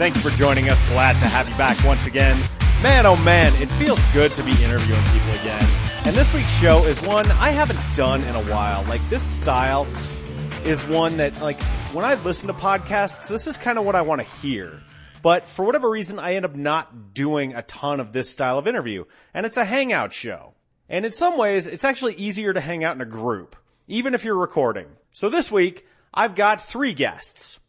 Thank you for joining us. Glad to have you back once again. Man, oh man, it feels good to be interviewing people again. And this week's show is one I haven't done in a while. Like this style is one that, like, when I listen to podcasts, this is kind of what I want to hear. But for whatever reason, I end up not doing a ton of this style of interview. And it's a hangout show. And in some ways, it's actually easier to hang out in a group, even if you're recording. So this week, I've got three guests.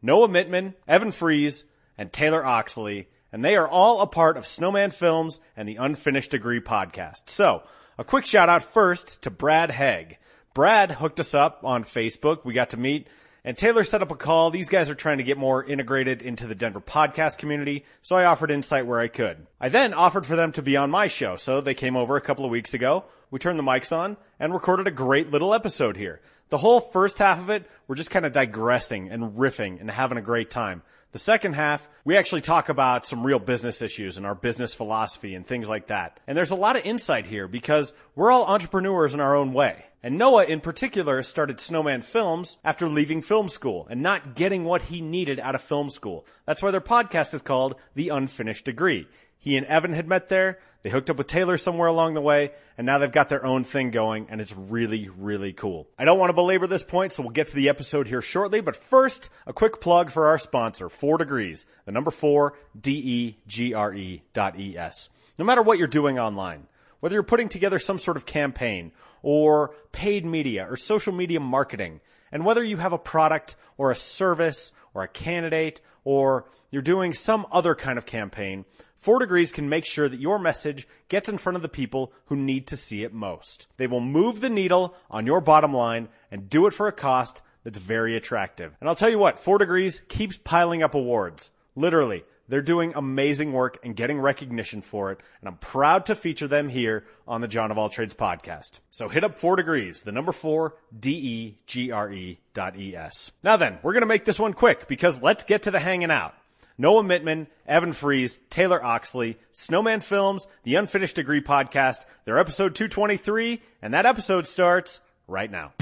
Noah Mittman, Evan Fries, and Taylor Oxley, and they are all a part of Snowman Films and the Unfinished Degree podcast. So, a quick shout out first to Brad Hegg. Brad hooked us up on Facebook. We got to meet and Taylor set up a call. These guys are trying to get more integrated into the Denver podcast community, so I offered insight where I could. I then offered for them to be on my show, so they came over a couple of weeks ago. We turned the mics on and recorded a great little episode here. The whole first half of it, we're just kind of digressing and riffing and having a great time. The second half, we actually talk about some real business issues and our business philosophy and things like that. And there's a lot of insight here because we're all entrepreneurs in our own way. And Noah in particular started Snowman Films after leaving film school and not getting what he needed out of film school. That's why their podcast is called The Unfinished Degree. He and Evan had met there. They hooked up with Taylor somewhere along the way, and now they've got their own thing going, and it's really, really cool. I don't want to belabor this point, so we'll get to the episode here shortly, but first, a quick plug for our sponsor, 4 Degrees, the number 4, D-E-G-R-E dot E-S. No matter what you're doing online, whether you're putting together some sort of campaign, or paid media, or social media marketing, and whether you have a product, or a service, or a candidate, or you're doing some other kind of campaign, 4 Degrees can make sure that your message gets in front of the people who need to see it most. They will move the needle on your bottom line and do it for a cost that's very attractive. And I'll tell you what, 4 Degrees keeps piling up awards. Literally. They're doing amazing work and getting recognition for it, and I'm proud to feature them here on the John of All Trades podcast. So hit up 4 Degrees, the number 4, D-E-G-R-E dot E-S. Now then, we're gonna make this one quick because let's get to the hanging out. Noah Mittman, Evan Fries, Taylor Oxley, Snowman Films, the Unfinished Degree podcast. They're episode 223, and that episode starts right now.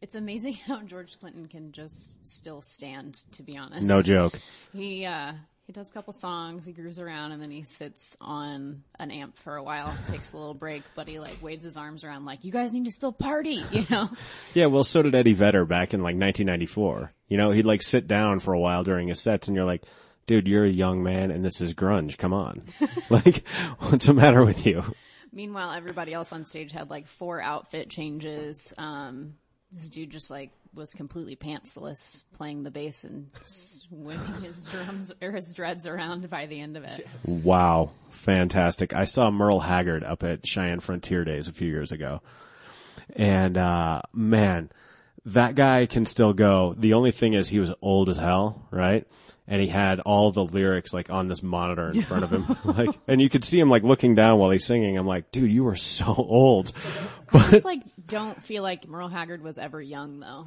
It's amazing how George Clinton can just still stand, to be honest. No joke. He, uh, he does a couple songs, he grooves around, and then he sits on an amp for a while, takes a little break, but he like waves his arms around like, you guys need to still party, you know? Yeah, well, so did Eddie Vedder back in like 1994. You know, he'd like sit down for a while during his sets and you're like, dude, you're a young man and this is grunge. Come on. like, what's the matter with you? Meanwhile, everybody else on stage had like four outfit changes. Um, this dude just like was completely pantsless playing the bass and swinging his drums or his dreads around by the end of it. Wow. Fantastic. I saw Merle Haggard up at Cheyenne Frontier Days a few years ago. And, uh, man, that guy can still go. The only thing is he was old as hell, right? And he had all the lyrics like on this monitor in front of him. like, and you could see him like looking down while he's singing. I'm like, dude, you are so old. I just like don't feel like Merle Haggard was ever young though.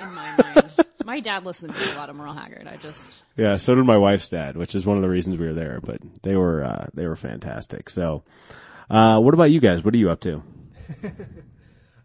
In my mind, my dad listened to a lot of Merle Haggard. I just Yeah, so did my wife's dad, which is one of the reasons we were there, but they were, uh, they were fantastic. So, uh, what about you guys? What are you up to?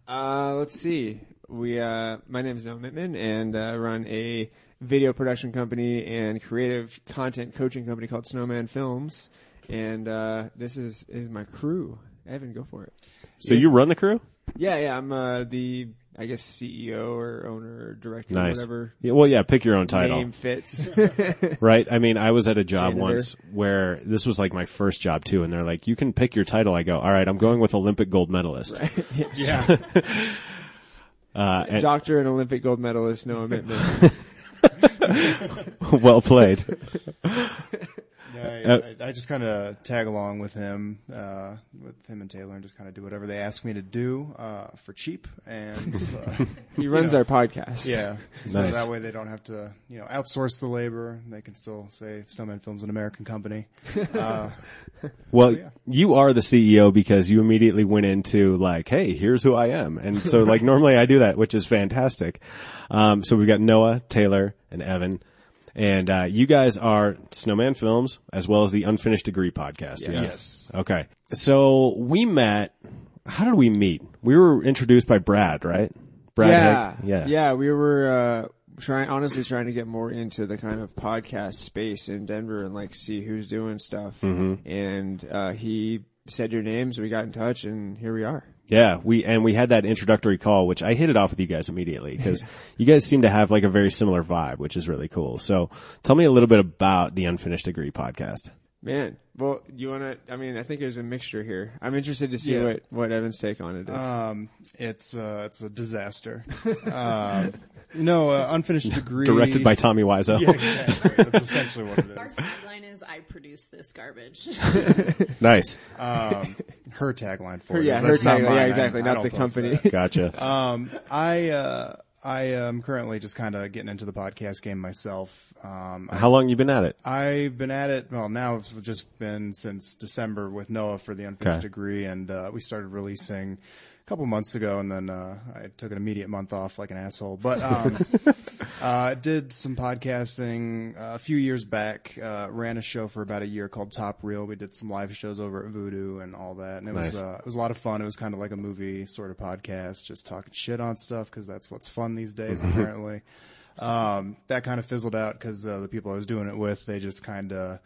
Uh, let's see. We, uh, my name is Noah Mittman and uh, run a video production company and creative content coaching company called Snowman Films. And, uh, this is, is my crew. Evan, go for it. So you run the crew? Yeah, yeah, I'm, uh, the, I guess CEO or owner or director, Nice. whatever Yeah, well, yeah, pick your own title. name fits. Right? I mean, I was at a job Janitor. once where this was like my first job too, and they're like, you can pick your title. I go, all right, I'm going with Olympic gold medalist. Yeah. Uh, and Doctor and Olympic gold medalist Noah Mittman. well played. Yeah, Uh, I, I, I just kind of tag along with him, uh, with him and Taylor, and just kind of do whatever they ask me to do uh, for cheap, and uh, He runs know. our podcast. yeah, so Nice. that way they don't have to, you know, outsource the labor. They can still say Snowman Films an American company. Uh, Well, yeah. you are the CEO because you immediately went into like, hey, here's who I am. And so like normally I do that, which is fantastic. Um, so we've got Noah, Taylor, and Evan. And, uh, you guys are Snowman Films as well as the Unfinished Degree podcast. yeah? Yes. Okay. So we met, how did we meet? We were introduced by Brad, right? Brad yeah, Haig? Yeah. yeah. We were uh, trying, honestly, trying to get more into the kind of podcast space in Denver and like see who's doing stuff. Mm-hmm. And uh, he said your names, we got in touch, and here we are. Yeah, we and we had that introductory call, which I hit it off with you guys immediately because you guys seem to have like a very similar vibe, which is really cool. So, tell me a little bit about the Unfinished Degree podcast. Man, well, you want to? I mean, I think there's a mixture here. I'm interested to see Yeah. what what Evan's take on it is. um, it's uh, it's a disaster. um, no, uh, unfinished degree Directed by Tommy Wiseau. Yeah, exactly. That's essentially what it is. Our is. tagline is "I produce this garbage." nice, Um, her tagline for Her- it. yeah, her tagline, yeah, exactly, I not don't the company. gotcha. Um, I uh, I am currently just kind of getting into the podcast game myself. Um, I, How long you been at it? I've been at it. Well, now it's just been since December with Noah for the unfinished Okay. degree, and uh, we started releasing a couple months ago, and then uh, I took an immediate month off like an asshole. But um, uh, did some podcasting uh, a few years back. Uh, ran a show for about a year called Top Reel. We did some live shows over at Voodoo and all that, and it Nice. was uh, it was a lot of fun. It was kind of like a movie sort of podcast, just talking shit on stuff because that's what's fun these days, apparently. Um, that kind of fizzled out because uh, the people I was doing it with, they just kind of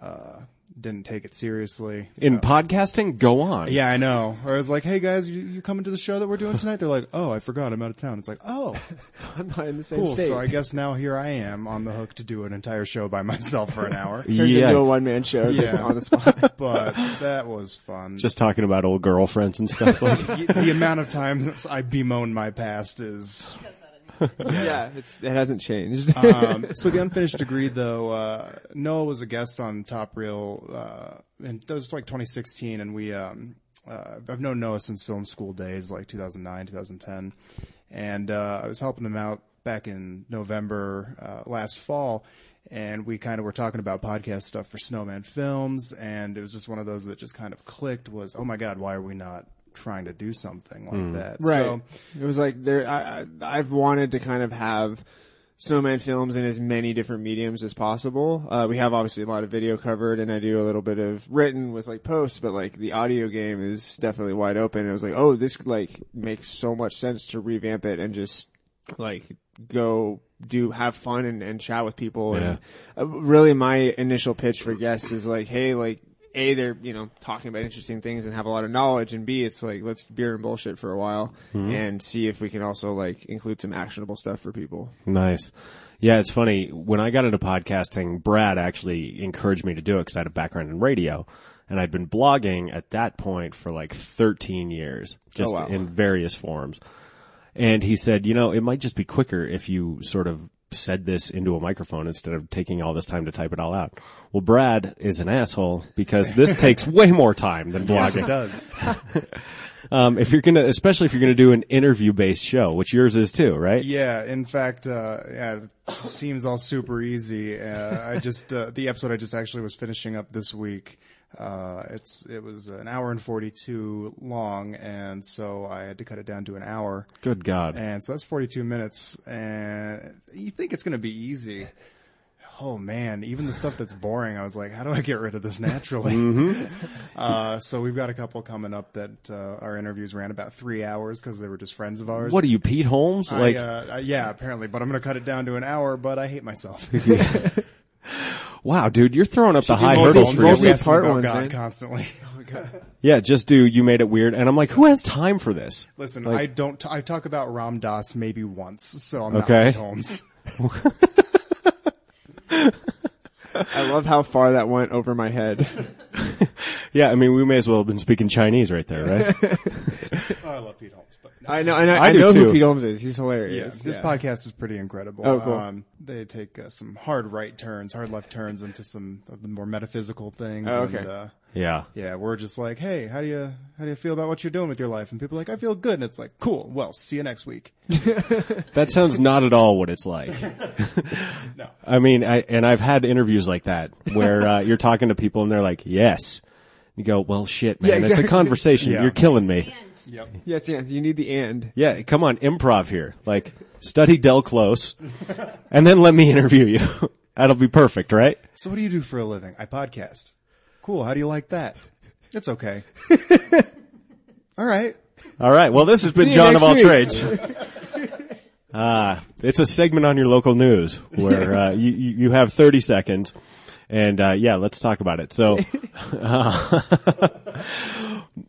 uh, didn't take it seriously. In uh, podcasting, go on. Yeah, I know. Or I was like, "Hey guys, you, you coming to the show that we're doing tonight?" They're like, "Oh, I forgot, I'm out of town." It's like, "Oh, I'm not in the same cool." state. So I guess now here I am on the hook to do an entire show by myself for an hour. Turns Yeah. into a one man show just Yeah. on the spot. But that was fun. Just talking about old girlfriends and stuff. Like, the, the amount of times I bemoan my past is yeah, it's it hasn't changed. um, so the unfinished degree, though, uh, Noah was a guest on Top Reel, uh, and that was like 2016, and we, um, uh, I've known Noah since film school days, like 2009, 2010, and uh, I was helping him out back in November uh, last fall. And we kind of were talking about podcast stuff for Snowman Films, and it was just one of those that just kind of clicked. Was oh my god, why are we not trying to do something like that? Right. So, it was like there. I, I, I've wanted to kind of have Snowman films in as many different mediums as possible. Uh, we have obviously a lot of video covered, and I do a little bit of written with like posts, but like the audio game is definitely wide open. And it was like, oh, this like makes so much sense to revamp it and just like go do have fun and, and chat with people. And uh, really, my initial pitch for guests is like, hey, like a they're you know talking about interesting things and have a lot of knowledge and b it's like let's beer and bullshit for a while hmm. and see if we can also like include some actionable stuff for people Nice. Yeah, it's funny. When I got into podcasting, Brad actually encouraged me to do it because I had a background in radio. And I'd been blogging at that point for like 13 years, just Oh, wow. in various forms. And he said, you know, it might just be quicker if you sort of said this into a microphone instead of taking all this time to type it all out. Well, Brad is an asshole because this takes way more time than blogging. yes, it does. Um, if you're gonna, especially if you're gonna do an interview-based show, which yours is too, right? Yeah, in fact, uh, yeah, it seems all super easy. Uh, I just, uh, the episode I just actually was finishing up this week. Uh, it's, it was an hour and 42 long, and so I had to cut it down to an hour. Good God. And so that's 42 minutes, and you think it's gonna be easy. Oh man, even the stuff that's boring, I was like, how do I get rid of this naturally? Uh, so we've got a couple coming up that, uh, our interviews ran about three hours because they were just friends of ours. What are you, Pete Holmes? Like, I, uh, uh, yeah, apparently, but I'm going to cut it down to an hour. But I hate myself. wow, dude, you're throwing up the high hurdles for multi- yourself. part about ones, God man. constantly. Oh yeah, just do. You made it weird, and I'm like, who has time for this? Listen, Like- I don't. T- I talk about Ram Dass maybe once, so I'm not Okay. like Holmes. i love how far that went over my head Yeah, I mean, we may as well have been speaking Chinese right there, right? I love Pete I know, I know, I I, know too. who Pete Holmes is. He's Yeah, hilarious. this Yeah. podcast is pretty incredible. Oh, cool. Um, they take uh, some hard right turns, hard left turns into some of the more metaphysical things. Oh, okay. And, uh, Yeah. yeah, we're just like, hey, how do you how do you feel about what you're doing with your life? And people are like, I feel good. And it's like, cool. Well, see you next week. That sounds not at all what it's like. No. I mean, I, and I've had interviews like that where uh, you're talking to people and they're like, "Yes." You go, "Well, shit, man. Yeah, It's a conversation. Yeah. You're killing me." Yep. Yes, yes. You need the and. Yeah, come on, improv here. Like, study Del Close, and then let me interview you. That'll be perfect, right? So what do you do for a living? I podcast. Cool. How do you like that? It's okay. All right. All right. Well, this has been See John of all week. trades. Uh, it's a segment on your local news where uh, you, you you have 30 seconds, and uh, yeah, let's talk about it. So, uh,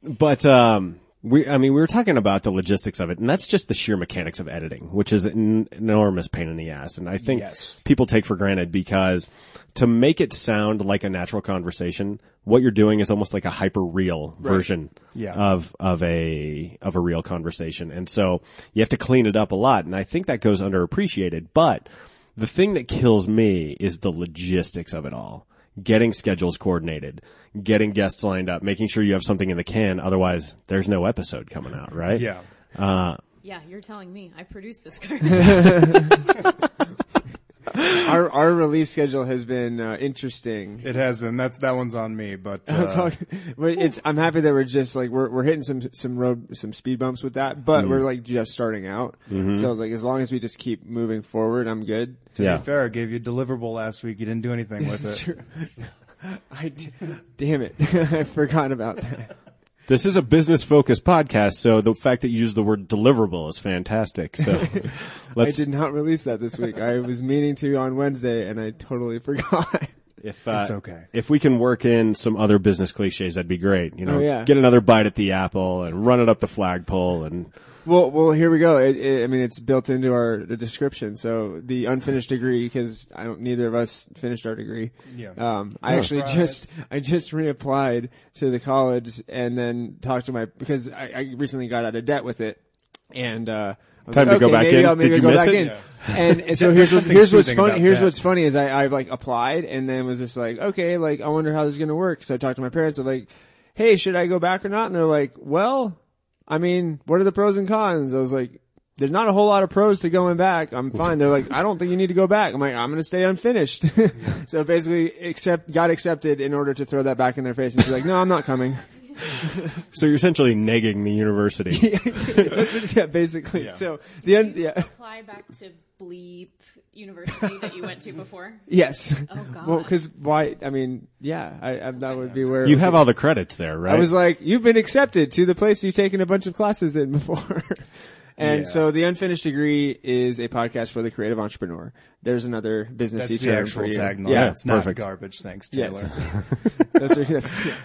but um, we, I mean, we were talking about the logistics of it, and that's just the sheer mechanics of editing, which is an enormous pain in the ass, and I think Yes. people take for granted because to make it sound like a natural conversation, what you're doing is almost like a hyper real version Yeah. of of a of a real conversation. And so you have to clean it up a lot. And I think that goes underappreciated. But the thing that kills me is the logistics of it all. Getting schedules coordinated, getting guests lined up, making sure you have something in the can. Otherwise, there's no episode coming out, right? Yeah. Uh, Yeah, you're telling me. I produced this garbage. Our our release schedule has been uh, interesting. It has been. That that one's on me, but I'm uh, talking- but it's. I'm happy that we're just like we're we're hitting some some road some speed bumps with that, but we're like just starting out. So like as long as we just keep moving forward, I'm good. to Yeah. be fair, I gave you a deliverable last week. You didn't do anything with it. true. I d- damn it, I forgot about that. This is a business focused podcast. So the fact that you use the word deliverable is fantastic. So I let's, did not release that this week. I was meaning to on Wednesday, and I totally forgot. If uh, It's okay. If we can work in some other business cliches, that'd be great. You know, Oh, yeah. get another bite at the apple and run it up the flagpole and Well, well, here we go. It, it, I mean, it's built into our the description. So the unfinished degree, because I don't, neither of us finished our degree. Yeah. Um, I actually just, I just reapplied to the college and then talked to my because I, I recently got out of debt with it, and uh, I was Time like, to go back in? I'll, maybe Did I'll you go miss back it? in. Yeah. And, and so here's what, here's what's funny. Here's that. what's funny is I, I like applied and then was just like, okay, like I wonder how this is gonna work. So I talked to my parents. I'm like, hey, should I go back or not? And they're like, well, I mean, what are the pros and cons? I was like, there's not a whole lot of pros to going back. I'm fine. They're like, I don't think you need to go back. I'm like, I'm going to stay unfinished. so basically, accept, got accepted in order to throw that back in their face and be like, no, I'm not coming. so you're essentially negging the university. That's what- yeah, basically. So the end, yeah. Apply back to Bleep University that you went to before. Yes. Oh God. Well, cause why, I mean, yeah, I, I, that would be where you have all the credits there, right? I was like, you've been accepted to the place you've taken a bunch of classes in before. and Yeah. so the unfinished degree is a podcast for the creative entrepreneur. There's another business That's term the actual tagline. Yeah. it's not perfect. garbage. Thanks, Taylor. Yes. that's, that's, yeah.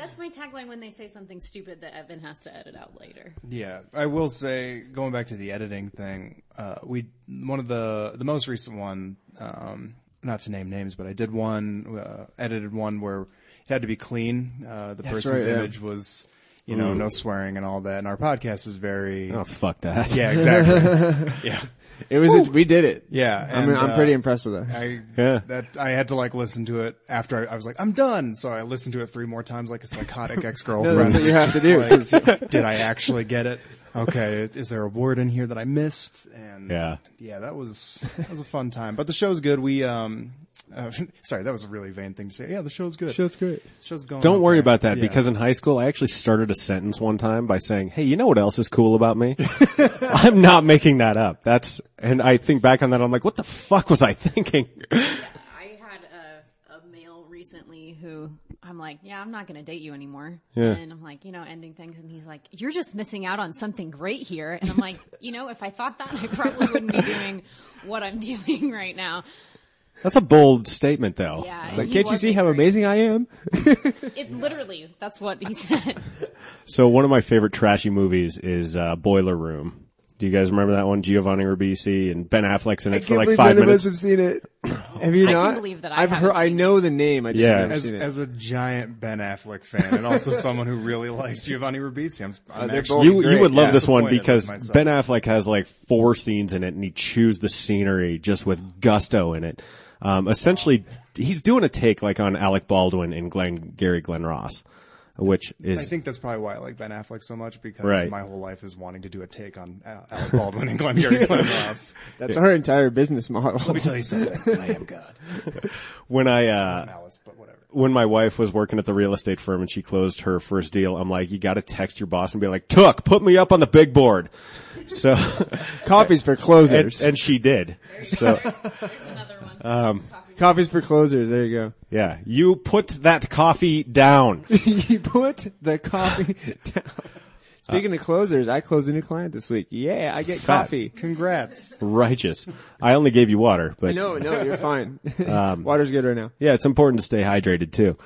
I- That's my tagline when they say something stupid that Evan has to edit out later. Yeah, I will say, going back to the editing thing, uh, we one of the the most recent one, um, not to name names, but I did one, uh, edited one where it had to be clean. Uh, the person's right, yeah. image was, you know, no swearing and all that. And our podcast is very, oh fuck that. yeah, exactly, yeah, It was, we did it. yeah. I mean, and, I'm uh, pretty impressed with that. I Yeah. that I had to like listen to it after I, I was like I'm done, so I listened to it three more times like a psychotic ex girlfriend. No, that's what you have to do. did I actually get it? Okay, is there a word in here that I missed? And Yeah. yeah, that was that was a fun time. But the show's good. We um, uh, sorry, that was a really vain thing to say. Yeah, the show's good. Show's great. show's going. Don't worry okay. about that Yeah. because in high school I actually started a sentence one time by saying, "Hey, you know what else is cool about me?" I'm not making that up. That's and I think back on that I'm like, "What the fuck was I thinking?" I had a, a male recently who I'm like, yeah, I'm not going to date you anymore. Yeah. And I'm like, you know, ending things. And he's like, you're just missing out on something great here. And I'm like, you know, if I thought that, I probably wouldn't be doing what I'm doing right now. That's a bold statement though. Yeah. It's like, he can't you was see how great. amazing I am? It literally, that's what he said. So one of my favorite trashy movies is uh, Boiler Room. Do you guys remember that one? Giovanni Ribisi and Ben Affleck's in it for like five none of us minutes. have seen it. Have you I can not? believe that I I've haven't heard. I seen know the name. I just Yeah. never As, seen it. as a giant Ben Affleck fan, and also someone who really likes Giovanni Ribisi, I'm, I'm they're actually both You, great. you would love Yeah. this one disappointed because with myself. Ben Affleck has like four scenes in it and he chews the scenery just with gusto in it. Um, essentially, he's doing a take like on Alec Baldwin and Glenn, Gary Glenn Ross, which is, I think that's probably why I like Ben Affleck so much because Right. my whole life is wanting to do a take on Al- Alec Baldwin and Glenn Gary Glenn Ross. That's our entire business model. Let me tell you something. I am God. when I, uh, Malice, but whatever. when my wife was working at the real estate firm and she closed her first deal, I'm like, you gotta text your boss and be like, Took, put me up on the big board. So, Coffees for and, closers. and she did. So, There's another one. Um, Coffees for closers. There you go. yeah, you put that coffee down. you put the coffee down. Speaking of closers, I closed a new client this week. Yeah, I get Fat. coffee. Congrats. Righteous. I only gave you water, but No, no, you're fine. Water's good right now. Yeah, it's important to stay hydrated too.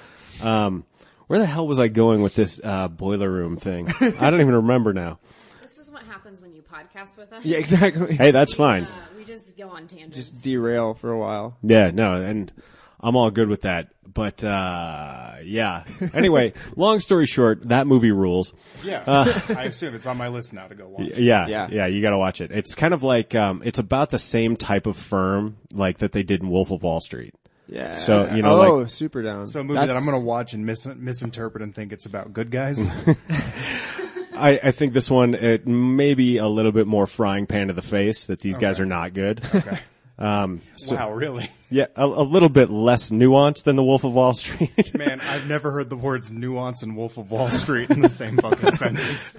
Um, where the hell was I going with this uh, boiler room thing? I don't even remember now. This is what happens when you podcast with us. Yeah, exactly. Hey, that's fine. We just go on tangents. Just derail for a while. Yeah, no, and I'm all good with that. But uh, yeah. Anyway, long story short, that movie rules. Yeah. Uh, I assume it's on my list now to go watch. Yeah, Yeah. yeah, you got to watch it. It's kind of like um, it's about the same type of firm like that they did in Wolf of Wall Street. Yeah. So, you know, oh, like- super down. So a movie that I'm going to watch and mis- misinterpret and think it's about good guys. I, I think this one it may be a little bit more frying pan to the face that these guys are not good. Okay. Um, so, wow, really? Yeah, a, a little bit less nuanced than the Wolf of Wall Street, Man, I've never heard the words nuance and Wolf of Wall Street in the same fucking sentence.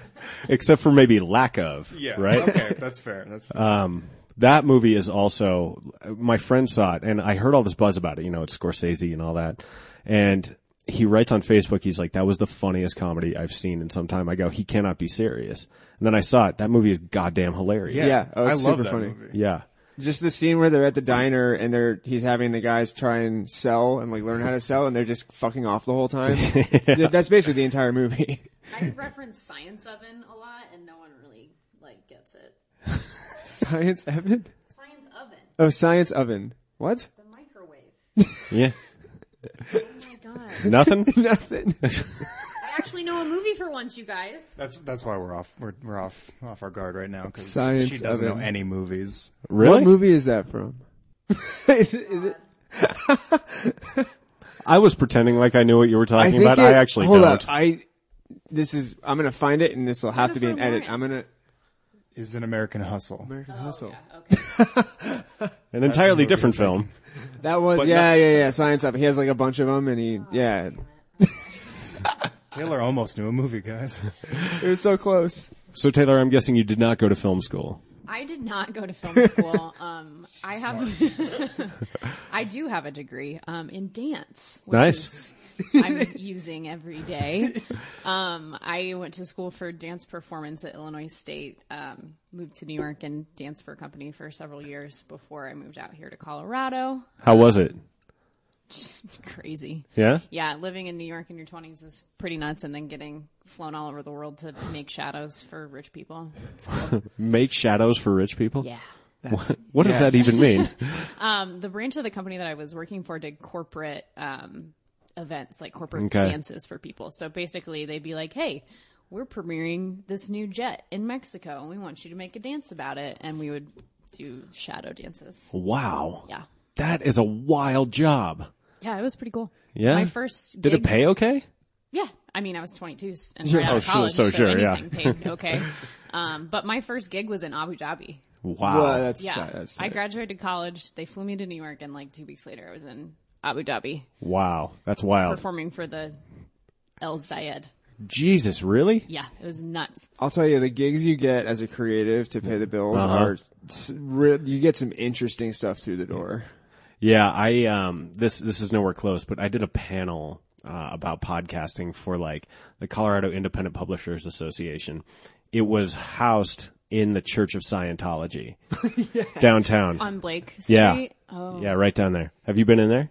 except for maybe lack of. Yeah. Right. Okay, that's fair. That's fair. Um, that movie is also my friend saw it, and I heard all this buzz about it. You know, it's Scorsese and all that, and he writes on Facebook, he's like, "That was the funniest comedy I've seen in some time." I go, "He cannot be serious." And then I saw it. That movie is goddamn hilarious. yeah. yeah, oh, I love super that funny. movie. Yeah. Just the scene where they're at the diner and they're he's having the guys try and sell and like learn how to sell and they're just fucking off the whole time. Th- That's basically the entire movie. I reference Science Oven a lot, and no one really like gets it. Science oven? Science Oven, Oh, science oven. What? the microwave. Yeah. Oh my god! Nothing. Nothing. I actually know a movie for once, you guys. That's that's why we're off. We're we're off off our guard right now because Science she doesn't oven. know any movies. Really? What movie is that from? is, it, is it? I was pretending like I knew what you were talking think about. it- I actually hold don't. Up. I. This is. I'm gonna find it, and this will have to be an Jennifer edit. I'm gonna. Is an American Hustle. American oh, Hustle. Okay. An entirely different I film. That was But yeah, yeah, yeah. Science of. He has like a bunch of them, and he yeah. Taylor almost knew a movie, guys. It was so close. So Taylor, I'm guessing you did not go to film school. I did not go to film school. Um, I have, I do have a degree um, in dance. Which Nice. Is, I'm using every day. Um, I went to school for dance performance at Illinois State. Um, moved to New York and danced for a company for several years before I moved out here to Colorado. How was it? Crazy. Yeah. Yeah, living in New York in your 20s is pretty nuts, and then getting flown all over the world to make shadows for rich people. Cool. Make shadows for rich people. Yeah. What does that even mean? Um, the branch of the company that I was working for did corporate um, events, like corporate Okay. dances for people. So basically, they'd be like, "Hey, we're premiering this new jet in Mexico, and we want you to make a dance about it." And we would do shadow dances. wow. Yeah, That is a wild job. yeah, it was pretty cool. Yeah? my first. Did it pay okay? Yeah, I mean, I was 22 and Sure. right out Oh, of college, so so, sure, yeah. paid okay. Um, but my first gig was in Abu Dhabi. Wow. Well, that's Yeah, tight, that's I graduated college. They flew me to New York, and like two weeks later, I was in Abu Dhabi wow. That's wild. performing for the El Zayed. Jesus, really? Yeah, it was nuts. I'll tell you, the gigs you get as a creative to pay the bills Uh-huh. are you get some interesting stuff through the door. Yeah, I um this this is nowhere close, but I did a panel uh, about podcasting for like the Colorado Independent Publishers Association. It was housed in the Church of Scientology downtown. On Blake Street. Yeah. Oh, yeah, right down there. Have you been in there?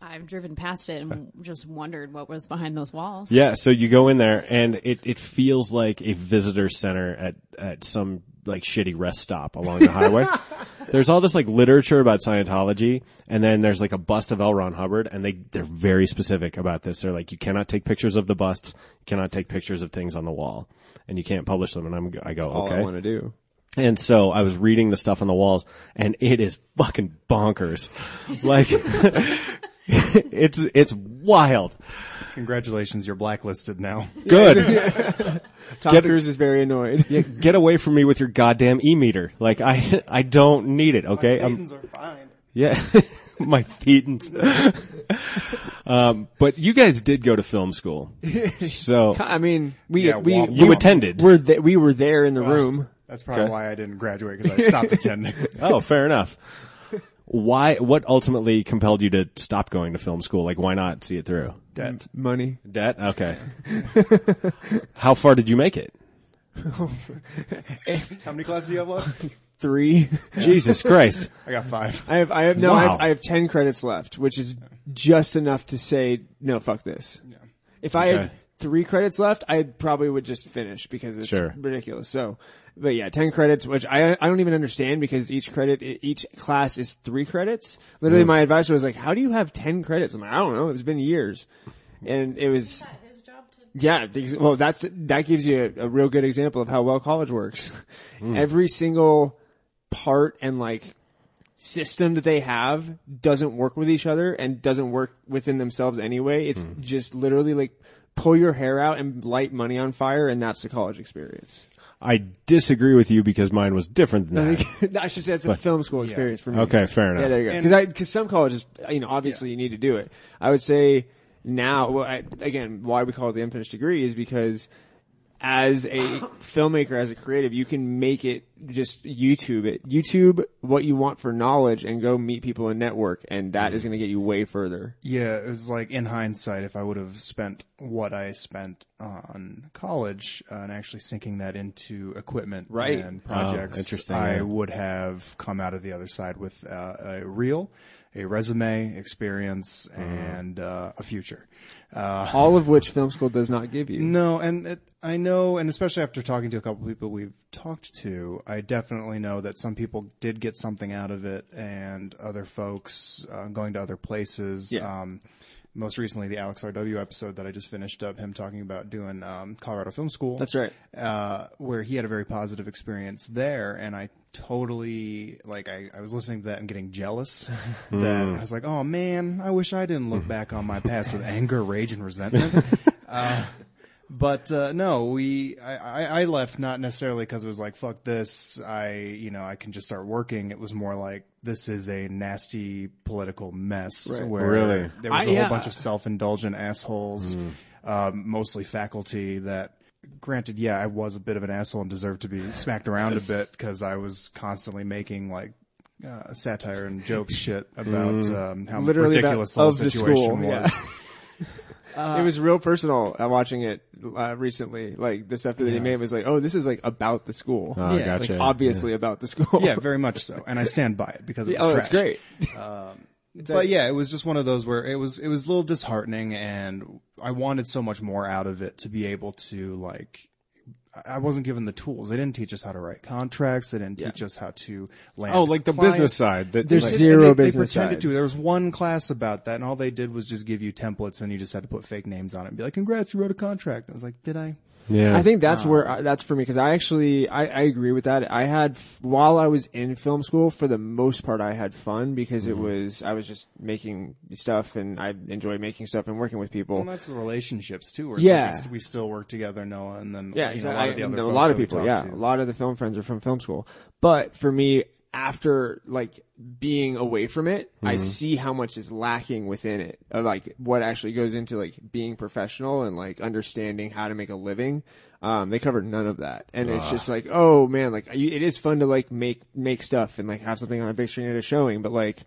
I've driven past it and just wondered what was behind those walls. Yeah, so you go in there and it, it feels like a visitor center at, at some like shitty rest stop along the highway. there's all this like literature about Scientology, and then there's like a bust of L. Ron Hubbard, and they they're very specific about this. They're like, you cannot take pictures of the busts, you cannot take pictures of things on the wall, and you can't publish them. And I'm I go All okay. I want to do. And so I was reading the stuff on the walls and it is fucking bonkers. Like, it's, it's wild. Congratulations, you're blacklisted now. Good. Tom Get- Cruise is very annoyed. Yeah, get away from me with your goddamn e-meter. Like I, I don't need it. Okay. Um, Thetans are fine. yeah. My thetans. um, but you guys did go to film school. So I mean, we Yeah, we womp you womp. attended. were th- we were there in the room. That's probably Okay. why I didn't graduate because I stopped attending. Oh, fair enough. Why, what ultimately compelled you to stop going to film school? Like why not see it through? Debt. Money. Debt? Okay. How far did you make it? How many classes do you have left? Three. Jesus Christ. I got five. I have I have no I, have, I have ten credits left, which is just enough to say no. Fuck this. If I Okay. had three credits left, I probably would just finish because it's Sure. ridiculous. So, but yeah, ten credits, which I I don't even understand because each credit each class is three credits. Literally, my advisor was like, "How do you have ten credits?" I'm like, "I don't know. It's been years," and it was. His job to Yeah, well, that's that gives you a, a real good example of how well college works. Hmm. Every single part and like system that they have doesn't work with each other and doesn't work within themselves anyway. It's hmm. just literally like pull your hair out and light money on fire, and that's the college experience. I disagree with you because mine was different than I that. I should say it's a film school experience for me. Okay, fair enough. Yeah, there you go. Because because some colleges, you know, obviously you need to do it. I would say now, well, I, again, why we call it the unfinished degree is because as a filmmaker, as a creative, you can make it just YouTube it. YouTube what you want for knowledge and go meet people and network, and that is going to get you way further. Yeah, it was like in hindsight, if I would have spent what I spent on college uh, and actually sinking that into equipment Right. and projects, interesting, I yeah. would have come out of the other side with uh, a reel, a resume, experience, and uh, a future. Uh, All of which film school does not give you. no, and it, I know, and especially after talking to a couple people we've talked to, I definitely know that some people did get something out of it, and other folks uh, going to other places. Yeah. Um, most recently, the Alex RW episode that I just finished up, him talking about doing um, Colorado Film School. That's right. Uh, where he had a very positive experience there, and I totally like. I, I was listening to that and getting jealous. that I was like, "Oh man, I wish I didn't look back on my past with anger, rage, and resentment." uh, but uh, no, we I, I, I left not necessarily because it was like fuck this. I you know I can just start working. It was more like this is a nasty political mess Right. where Really? there was I- a yeah. whole bunch of self indulgent assholes, um, mostly faculty that. Granted, yeah, I was a bit of an asshole and deserved to be smacked around a bit because I was constantly making like uh, satire and jokes shit about um, how Literally about- ridiculous the whole of the situation school, was. yeah. It was real personal uh, watching it uh, recently. Like the stuff that he made was like, oh, this is like about the school. Oh, Yeah, gotcha. Like obviously about the school. yeah, very much so, and I stand by it because it was oh, trash. it's great. But yeah, it was just one of those where it was it was a little disheartening, and I wanted so much more out of it to be able to like. I wasn't given the tools. They didn't teach us how to write contracts. They didn't teach us how to land. Oh, like the clients. business side. That, There's like- They- zero they, they business pretended side. to. There was one class about that, and all they did was just give you templates, and you just had to put fake names on it and be like, "Congrats, you wrote a contract." I was like, "Did I?" Yeah. I think that's where uh, that's for me because I actually I, I agree with that. I had while I was in film school for the most part I had fun because it mm-hmm. was I was just making stuff and I enjoyed making stuff and working with people. Well, that's the relationships too. Where Yeah. we, we still work together, Noah, and then Yeah, you know, exactly. a lot of the I other know a lot of people. Yeah, to. a lot of the film friends are from film school. But for me, after like being away from it, Mm-hmm. I see how much is lacking within it. Of like what actually goes into like being professional and like understanding how to make a living. Um, they cover none of that, and it's just like, oh man, like it is fun to like make make stuff and like have something on a big screen at a showing, but like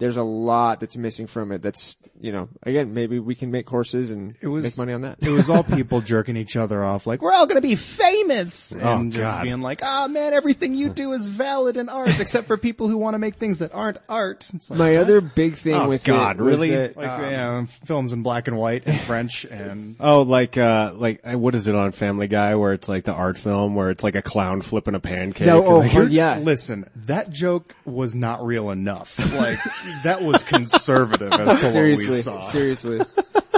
there's a lot that's missing from it. That's you know, again, maybe we can make courses and it was- make money on that. It was all people jerking each other off, like we're all gonna be famous, and Oh, just God. being like, "Ah, man, everything you do is valid in art, except for people who want to make things that aren't art." It's like, My what? other big thing Oh, with God, it was really? that, like um, yeah, films in black and white and French and Oh, like, uh, like, uh, what is it on Family Guy where it's like the art film where it's like a clown flipping a pancake? No, oh, like- yeah. Listen, that joke was not real enough. Like that was conservative as to what we saw. seriously.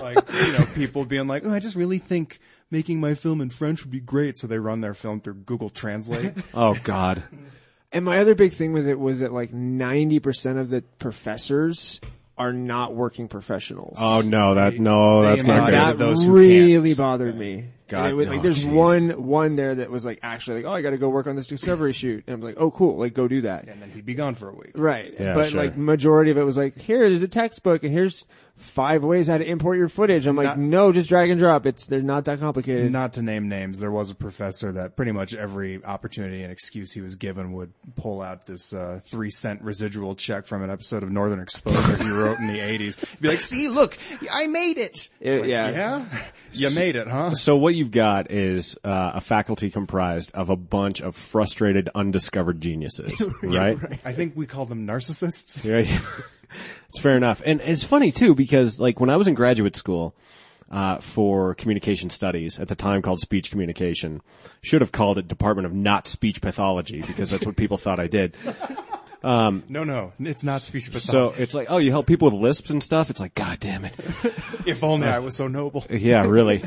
Like you know, people being like, "Oh, I just really think making my film in French would be great," so they run their film through Google Translate. oh God. And my other big thing with it was that like 90% of the professors are not working professionals. Oh no, that, no, they that's not good. that- that those really can't. bothered me. God, And it was, like, oh, there's jeez. one one there that was like actually like, oh, I got to go work on this discovery shoot, and I'm like, oh, cool, like go do that. and then he'd be gone for a week. Right. Yeah, but sure. like majority of it was like, here's a textbook and here's five ways how to import your footage. I'm like, no, just drag and drop. It's, they're not that complicated. Not to name names, there was a professor that pretty much every opportunity and excuse he was given would pull out this uh, three cent residual check from an episode of Northern Exposure he wrote in the eighties. Be like, "See, look, I made it." It- Like, yeah. yeah, you made it, huh? So what you've got is uh, a faculty comprised of a bunch of frustrated, undiscovered geniuses, right? I think we call them narcissists. Right. it's fair enough. And it's funny too because like when I was in graduate school, uh, for communication studies at the time called speech communication, should have called it Department of Not Speech Pathology because that's what people thought I did. No, no, it's not speech pathology. So it's like, oh, you help people with lisps and stuff. It's like, God damn it. if only I was so noble. Yeah, really.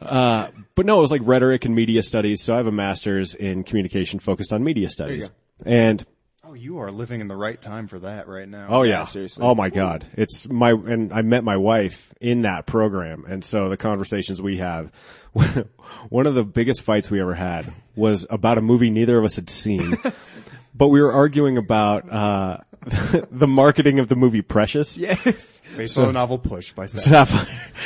Uh, but no, it was like rhetoric and media studies. So I have a master's in communication focused on media studies. And Oh, you are living in the right time for that right now. Oh yeah, seriously. Oh my god, it's my and I met my wife in that program, and so the conversations we have. One of the biggest fights we ever had was about a movie neither of us had seen, but we were arguing about uh, the marketing of the movie Precious. yes. based on the novel Push by Seth. Sapphire.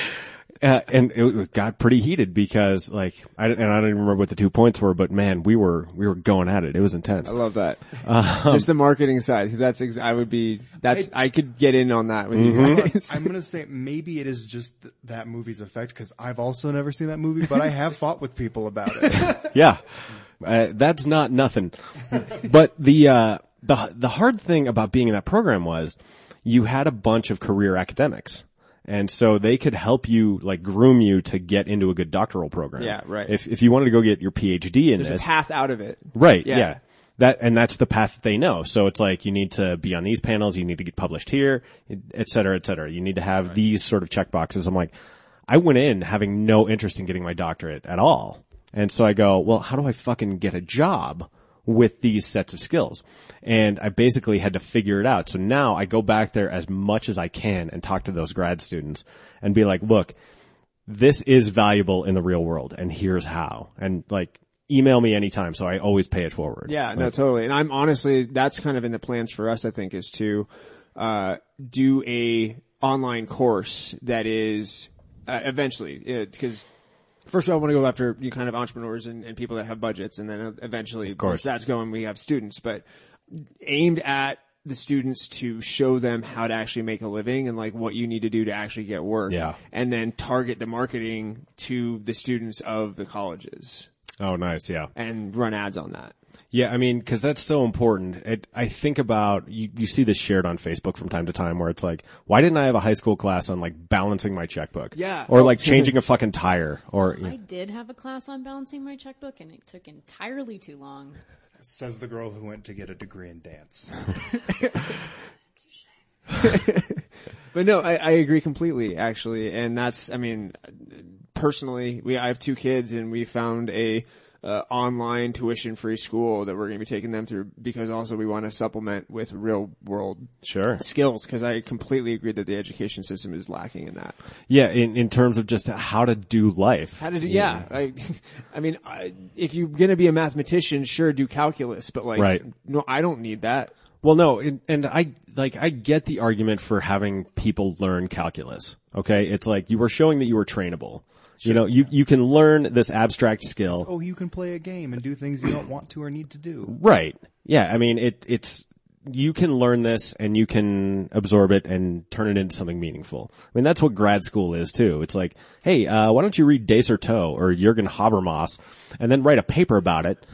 Uh, and it got pretty heated because like, I, and I don't even remember what the two points were, but man, we were, we were going at it. It was intense. I love that. Um, Just the marketing side, because that's ex- I would be that's I, could get in on that with Mm-hmm. you guys. I'm gonna say maybe it is just th- that movie's effect because I've also never seen that movie, but I have fought with people about it. Yeah. Uh, that's not nothing. but the, uh, the, the hard thing about being in that program was you had a bunch of career academics. And so they could help you, like, groom you to get into a good doctoral program. Yeah, right. If, if you wanted to go get your PhD in There's a path out of it. Right. Yeah. Yeah. That, and that's the path that they know. So it's like you need to be on these panels, you need to get published here, et cetera, et cetera. You need to have these sort of check boxes. I'm like, I went in having no interest in getting my doctorate at all. And so I go, well, how do I fucking get a job with these sets of skills? And I basically had to figure it out. So now I go back there as much as I can and talk to those grad students and be like, look, this is valuable in the real world and here's how. And like, email me anytime. So I always pay it forward. Yeah, no, totally. And I'm honestly, that's kind of in the plans for us. I think is to uh, do a online course that is uh, eventually because. First of all, I want to go after you kind of entrepreneurs and, and people that have budgets, and then eventually, of course. that's going, we have students. But aimed at the students to show them how to actually make a living and like what you need to do to actually get work. Yeah. And then target the marketing to the students of the colleges Oh, nice. Yeah. and run ads on that. Yeah, I mean, cause that's so important. It, I think about, you, you see this shared on Facebook from time to time where it's like, why didn't I have a high school class on like balancing my checkbook? Yeah. Or Oh. like changing a fucking tire or, I did have a class on balancing my checkbook, and it took entirely too long. Says the girl who went to get a degree in dance. But no, I, I agree completely, actually, and that's, I mean, personally, we I have two kids, and we found a uh, online tuition-free school that we're going to be taking them through because also we want to supplement with real-world sure. skills. Because I completely agree that the education system is lacking in that. Yeah, in, in terms of just how to do life. How to do? Yeah, I, I mean, I, if you're going to be a mathematician, sure, do calculus, but like, Right. no, I don't need that. Well, no, and, and I like I get the argument for having people learn calculus. Okay, it's like you were showing that you were trainable. You know, you you can learn this abstract skill. oh, you can play a game and do things you don't want to or need to do. Right. Yeah. I mean, it, it's, you can learn this and you can absorb it and turn it into something meaningful. I mean, that's what grad school is too. It's like, hey, uh, why don't you read de Certeau or Jürgen Habermas and then write a paper about it?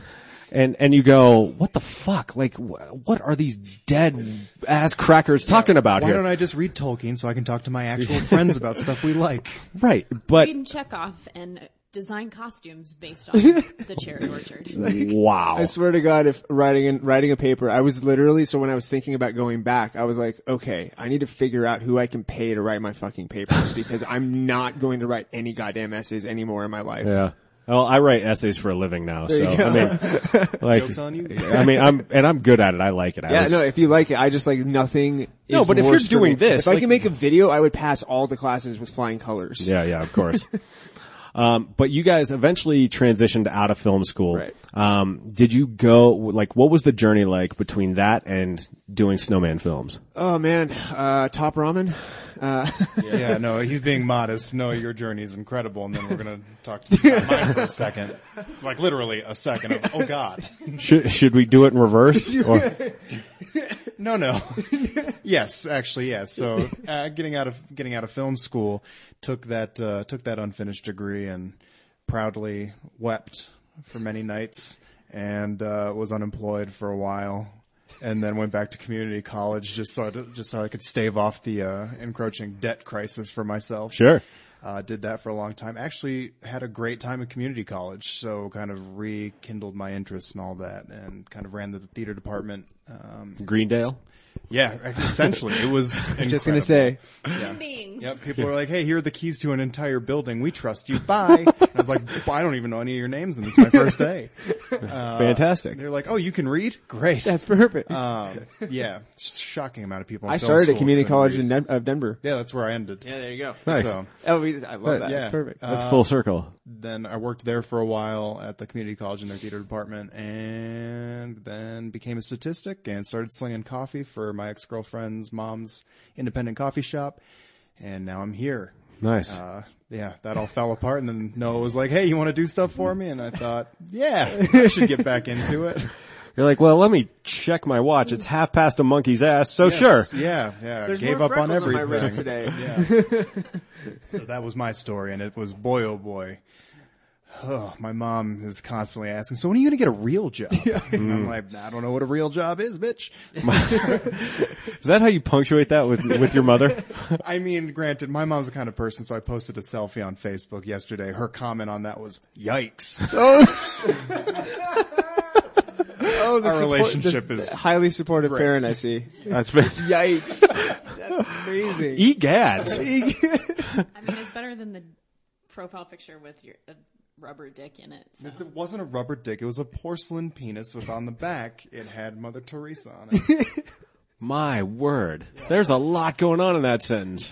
And, and you go, what the fuck? Like, wh- what are these dead ass crackers talking about here? Why here? don't I just read Tolkien so I can talk to my actual friends about stuff we like? right. But Read Chekhov and design costumes based on the cherry orchard. wow. I swear to God, if writing in, writing a paper, I was literally so when I was thinking about going back, I was like, okay, I need to figure out who I can pay to write my fucking papers because I'm not going to write any goddamn essays anymore in my life. Yeah. Well, I write essays for a living now, so you I mean, like, Joke's on you. I mean, I'm and I'm good at it. I like it. I Yeah, was- no, if you like it, I just like nothing. No, is but if you're worse for doing me. this, if I like- can make a video, I would pass all the classes with flying colors. Yeah, yeah, of course. um, but you guys eventually transitioned out of film school. Right. Um, did you go like what was the journey like between that and doing Snowman films? Oh man, uh, top ramen. Uh, Yeah, no, he's being modest. No, your journey is incredible, and then we're gonna talk to you about mine for a second, like literally a second. Of, oh God, Should should we do it in reverse? No, no. yes, actually, yes. So, uh, getting out of getting out of film school, took that uh, took that unfinished degree, and proudly wept for many nights, and uh, was unemployed for a while. And then went back to community college just so to, just so I could stave off the uh, encroaching debt crisis for myself. sure. Uh, did that for a long time. Actually, had a great time at community college, so kind of rekindled my interest in all that, and kind of ran the theater department. Um, Greendale. Yeah, essentially, it was. just gonna incredible. say, Human beings. Yep, people are like, "Hey, here are the keys to an entire building. We trust you. Bye." I was like, "I don't even know any of your names, and this is my first day." Fantastic. They're like, "Oh, you can read? Great." that's perfect. um, yeah, shocking amount of people. I started at community college read. in Den- of Denver. Yeah, that's where I ended. Yeah, there you go. Nice. So Oh, I love that. yeah. That's perfect. That's full circle. then I worked there for a while at the community college in their theater department and then became a statistic and started slinging coffee for my ex-girlfriend's mom's independent coffee shop. And now I'm here. Nice. Uh, yeah, that all fell apart and then Noah was like, Hey, you want to do stuff for me? And I thought, yeah, I should get back into it. You're like, well, let me check my watch. It's half past a monkey's ass, so sure. Yeah, yeah. There's Gave up on freckles my everything. wrist today. Yeah. so that was my story, and it was boy oh boy. Oh, my mom is constantly asking, "So when are you gonna get a real job?" And I'm hmm. like, "I don't know what a real job is, bitch." Is that how you punctuate that with with your mother? I mean, granted, my mom's the kind of person, so I posted a selfie on Facebook yesterday. Her comment on that was, "Yikes!" Oh. oh, the Our support- relationship the is highly supportive parent. I see. That's Yikes! That's amazing. eat gads. I mean, it's better than the profile picture with your a rubber dick in it. So. It wasn't a rubber dick; it was a porcelain penis with on the back it had Mother Teresa on it. My word. There's a lot going on in that sentence.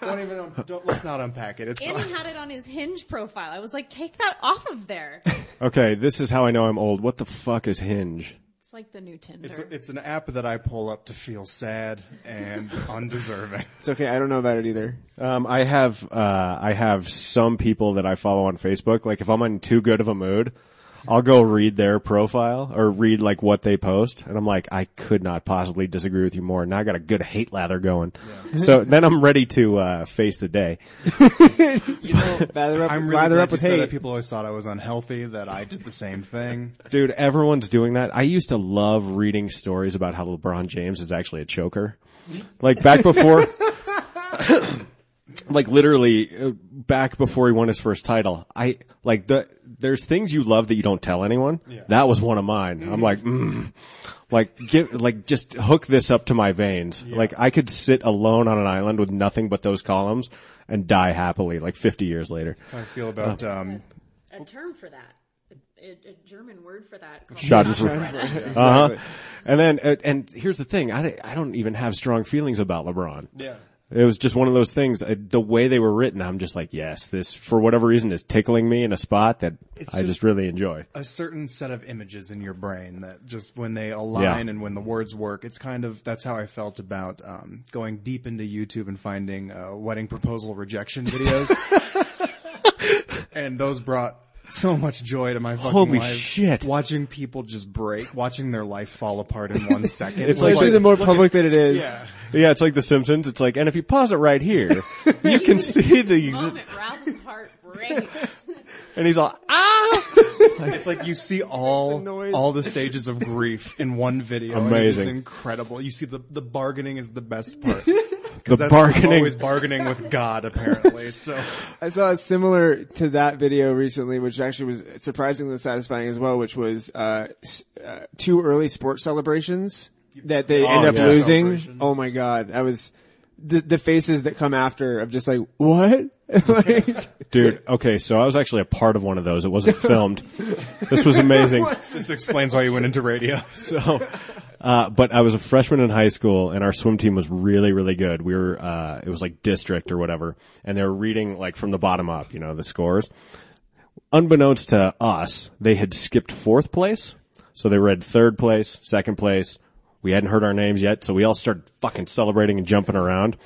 don't even. un- Don't, let's not unpack it. It's And fine. he had it on his hinge profile. I was like, take that off of there. Okay, this is how I know I'm old. What the fuck is Hinge? It's like the new Tinder. It's, a, it's an app that I pull up to feel sad and undeserving. It's okay. I don't know about it either. Um, I have uh, I have some people that I follow on Facebook. Like if I'm in too good of a mood, I'll go read their profile or read like what they post, and I'm like, I could not possibly disagree with you more. Now I got a good hate lather going. So then I'm ready to uh, face the day. Lather up, I'm really lather glad up with said that hate. people always thought I was unhealthy, that I did the same thing. Dude, everyone's doing that. I used to love reading stories about how LeBron James is actually a choker. Like back before, like literally uh, back before he won his first title. I like the, there's things you love that you don't tell anyone. That was one of mine. I'm like, mm, like give, like just hook this up to my veins. Like I could sit alone on an island with nothing but those columns and die happily like 50 years later. That's how I feel about, um, a term for that. A, a, a German word for that. called Schadenfreude. Uh huh. And then, uh, and here's the thing: I, I don't even have strong feelings about LeBron. yeah. It was just one of those things. Uh, the way they were written, I'm just like, yes, this for whatever reason is tickling me in a spot that It's I just, just- really enjoy. A certain set of images in your brain that just when they align Yeah. and when the words work, it's kind of, that's how I felt about, um, going deep into YouTube and finding, uh, wedding proposal rejection videos. and those brought so much joy to my fucking Holy life. shit. Watching people just break, watching their life fall apart in one second. It's Especially like- the more public that it is. yeah. Yeah, it's like The Simpsons. It's like, and if you pause it right here, you can see the, ex- moment Ralph's heart breaks. and he's all, ah! It's like you see all noise. all the stages of grief in one video. and it is Amazing. incredible. You see the the bargaining is the best part. The That's, bargaining. always bargaining with God apparently. So I saw a similar to that video recently, which actually was surprisingly satisfying as well, which was uh, uh, two early sports celebrations that they end up yeah. losing. Oh my god, I was the the faces that come after of just like what? like, Dude, okay, so I was actually a part of one of those. It wasn't filmed. this was amazing. this explains why you went into radio. So, uh, but I was a freshman in high school and our swim team was really, really good. We were, uh, it was like district or whatever. And they were reading like from the bottom up, you know, the scores. Unbeknownst to us, they had skipped fourth place. So they read third place, second place. We hadn't heard our names yet. So we all started fucking celebrating and jumping around.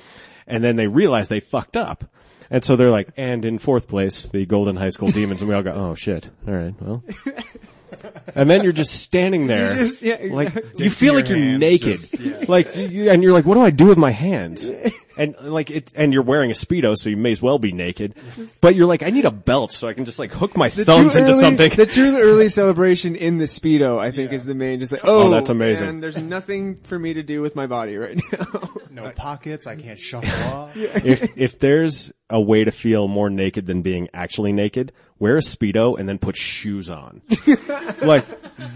And then they realized they fucked up. And so they're like, and in fourth place, the Golden High School Demons. And we all go, oh shit. All right. Well. And then you're just standing there. just- yeah, Like, you feel like you're naked. just- yeah. Like, you- you, and you're like, what do I do with my hands? And like it, and you're wearing a Speedo, so you may as well be naked. But you're like, I need a belt so I can just like hook my the thumbs into early, something. The too early celebration in the speedo, I think, is the main. Just like, oh, oh, that's amazing. man, there's nothing for me to do with my body right now. No pockets. I can't shuffle off. if, if there's a way to feel more naked than being actually naked, wear a Speedo and then put shoes on. like,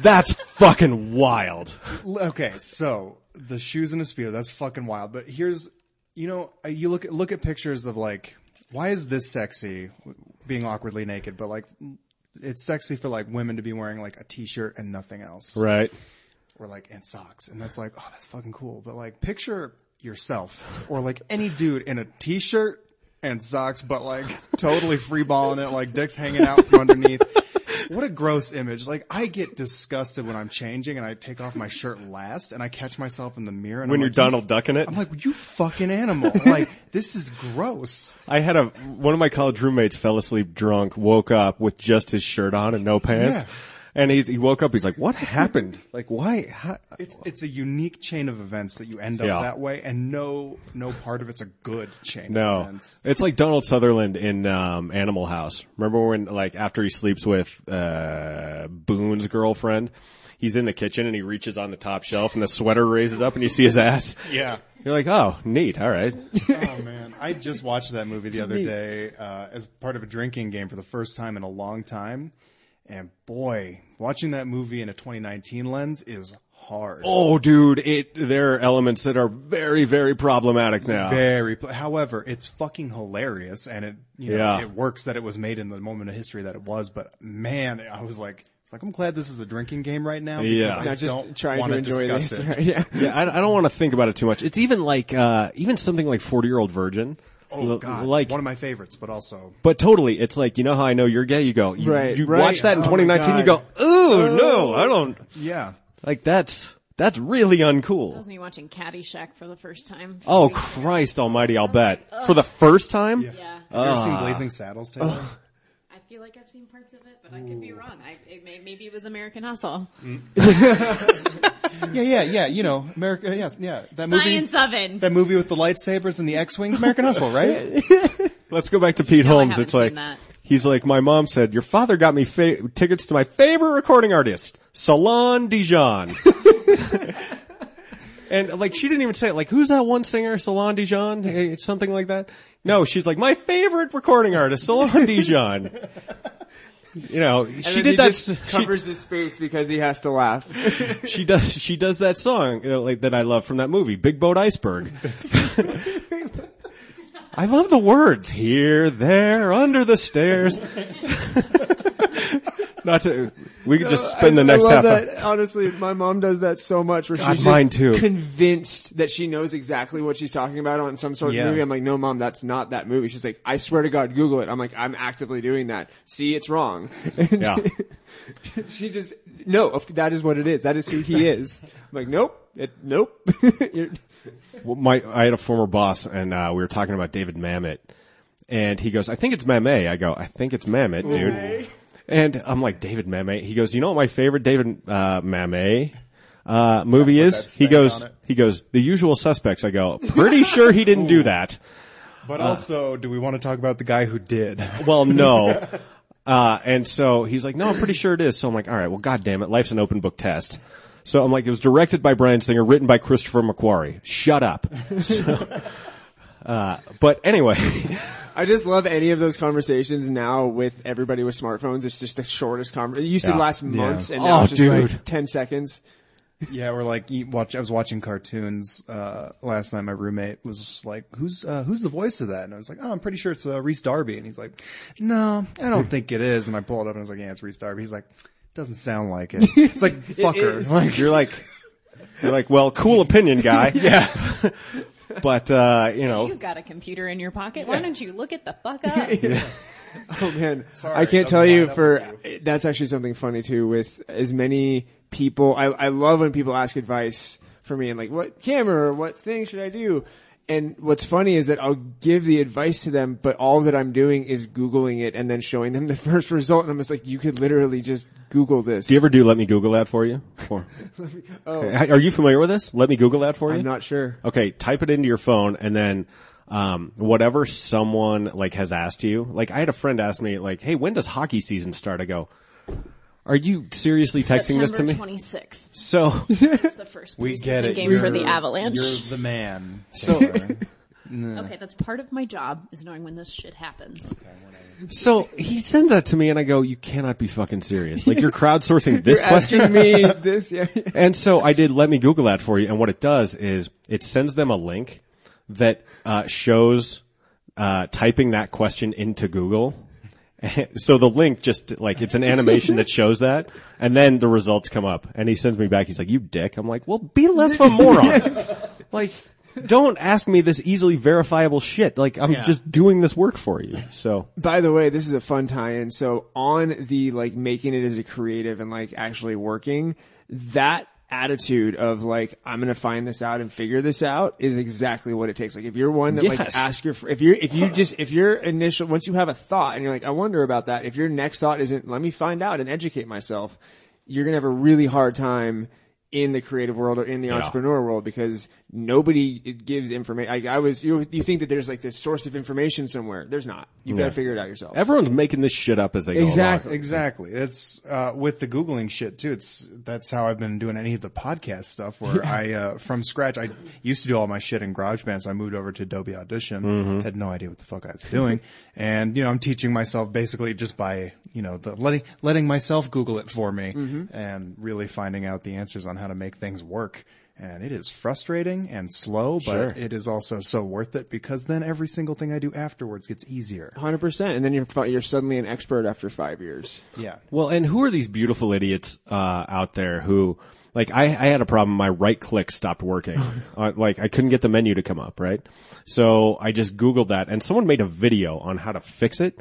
that's fucking wild. Okay, so the shoes and the speedo, that's fucking wild. But here's, you know, uh, you look at, look at pictures of like, why is this sexy, being awkwardly naked? But like, it's sexy for like women to be wearing like a t-shirt and nothing else. Right. Or like, and socks. And that's like, oh, that's fucking cool. But like, picture yourself or like any dude in a t-shirt and socks, but like totally free balling it, like dicks hanging out from underneath. What a gross image. Like I get disgusted when I'm changing and I take off my shirt last and I catch myself in the mirror and When I'm you're like, you Donald Ducking it. I'm like, you fucking animal. Like, this is gross. I had a, one of my college roommates fell asleep drunk, woke up with just his shirt on and no pants. Yeah. And he's, he woke up, he's like, what happened? Like, why? How? It's, it's a unique chain of events that you end up Yeah. that way and no, no part of it's a good chain of No, events. it's like Donald Sutherland in um, Animal House. Remember when, like, after he sleeps with uh, Boone's girlfriend, he's in the kitchen and he reaches on the top shelf and the sweater raises up and you see his ass. Yeah. You're like, oh, neat. All right. Oh man, I just watched that movie the other day uh, as part of a drinking game for the first time in a long time, and boy, watching that movie in a 2019 lens is hard. Oh, dude, it there are elements that are very, very problematic now. Very. However, it's fucking hilarious, and it you know Yeah. it works that it was made in the moment of history that it was. But man, I was like, it's like I'm glad this is a drinking game right now. because Yeah. I Not just don't trying wanna enjoy this. it. Yeah. Yeah, I, I don't want to think about it too much. It's even like, uh, even something like 40 year old virgin. Oh L- god, Like, one of my favorites, but also but totally, it's like, you know how I know you're gay? You go, you, Right, you right. watch that in Oh 2019, you go, God. ooh, no, I don't, yeah. like that's, that's really uncool. That uncool. was me watching Caddyshack for the first time. Oh Christ almighty, I'll bet. For the first time? Yeah. Have you ever Ah. seen Blazing Saddles? Taylor? I feel like I've seen parts of it, but I could be wrong. I, it may, maybe it was American Hustle. Mm. yeah, yeah, yeah. You know, America. Yes, yeah. That movie. Science Oven. That movie with the lightsabers and the X-wings, American Hustle, right? Let's go back to Pete No, I Holmes. haven't It's like, that. he's like, my mom said, your father got me fa- tickets to my favorite recording artist, Salon Dijon. and like, she didn't even say it. Like, who's that one singer, Salon Dijon? Eh, Something like that. No, she's like, my favorite recording artist, Salon Dijon. You know, And she did he that. just She, covers his face because he has to laugh. she does. She does that song uh, like that I love from that movie, Big Boat Iceberg. I love the words here, there, under the stairs. Not to. We could just spend the next I love half. that. Honestly, my mom does that so much where God, she's mine too. convinced that she knows exactly what she's talking about on some sort of Yeah. movie. I'm like, no mom, that's not that movie. She's like, I swear to God, Google it. I'm like, I'm actively doing that. See, it's wrong. Yeah. she just, no, that is what it is. That is who he is. I'm like, nope, it, nope. You're- Well, my I had a former boss, and uh, we were talking about David Mamet, and he goes, "I think it's Mamet." I go, "I think it's Mamet, dude." And I'm like, David Mamet. He goes, you know what my favorite David uh, Mamet uh, movie is? He goes, he goes, The Usual Suspects. I go, pretty sure he didn't do that. But also, do we want to talk about the guy who did? Well, no. Uh, and so he's like, no, I'm pretty sure it is. So I'm like, all right, well, god damn it. Life's an open book test. So I'm like, it was directed by Bryan Singer, written by Christopher McQuarrie. Shut up. So, uh, but anyway, I just love any of those conversations now with everybody with smartphones. It's just the shortest conversation. It used to Yeah. last Yeah. months, and now Oh, it's just dude. like ten seconds. Yeah, we're like you watch. I was watching cartoons uh, last night. My roommate was like, "Who's uh, who's the voice of that?" And I was like, "Oh, I'm pretty sure it's uh, Rhys Darby." And he's like, "No, I don't think it is." And I pulled it up and I was like, "Yeah, it's Rhys Darby." He's like, "Doesn't sound like it." It's like fucker. is. Like you're like, you're like, well, cool opinion, guy. yeah. but, uh, you know, You've got a computer in your pocket. Why don't you look it the fuck up? Oh man, Sorry, I can't tell you for with that's actually something funny too. With as many people, I I love when people ask advice for me and like, what camera or what thing should I do? And what's funny is that I'll give the advice to them, but all that I'm doing is Googling it and then showing them the first result. And I'm just like, you could literally just Google this. do you ever do let me Google that for you? For, okay. Are you familiar with this? Let me Google that for you? I'm not sure. Okay, type it into your phone and then um whatever someone like has asked you. Like I had a friend ask me like, "Hey, when does hockey season start?" I go, "Are you seriously texting this to September me?" 26th. So That's the first we get it. game you're, for the Avalanche. You're the man. So- Taylor. Okay, that's part of my job is knowing when this shit happens. so he sends that to me and I go, "You cannot be fucking serious. Like you're crowdsourcing this You're question?" asking me this, yeah. And so I did let me Google that for you. And what it does is it sends them a link that uh, shows uh, typing that question into Google. So the link just like it's an animation that shows that, and then the results come up. And he sends me back. He's like, "You dick." I'm like, "Well, be less of a moron." like, don't ask me this easily verifiable shit. Like, I'm Yeah. just doing this work for you. So By the way, this is a fun tie-in. So on the like making it as a creative and like actually working, that attitude of like I'm gonna find this out and figure this out is exactly what it takes. Like if you're one that like ask your if you're if you just if your initial once you have a thought and you're like I wonder about that, if your next thought isn't let me find out and educate myself, you're gonna have a really hard time in the creative world or in the entrepreneur world because nobody gives information. I, I was you you think that there's like this source of information somewhere. There's not. You've got to figure it out yourself. everyone's making this shit up as they go along. Exactly. Exactly. It's uh, with the googling shit too. It's that's how I've been doing any of the podcast stuff. Where I uh, from scratch, I used to do all my shit in GarageBand, so I moved over to Adobe Audition. Had no idea what the fuck I was doing, and you know I'm teaching myself basically just by you know the letting letting myself Google it for me, and really finding out the answers on how to make things work. And it is frustrating and slow, but Sure. it is also so worth it because then every single thing I do afterwards gets easier. Hundred percent, and then you're you're suddenly an expert after five years. Yeah. Well, and who are these beautiful idiots uh, out there who, like, I, I had a problem. My right click stopped working. uh, like, I couldn't get the menu to come up, right? So I just Googled that, and someone made a video on how to fix it.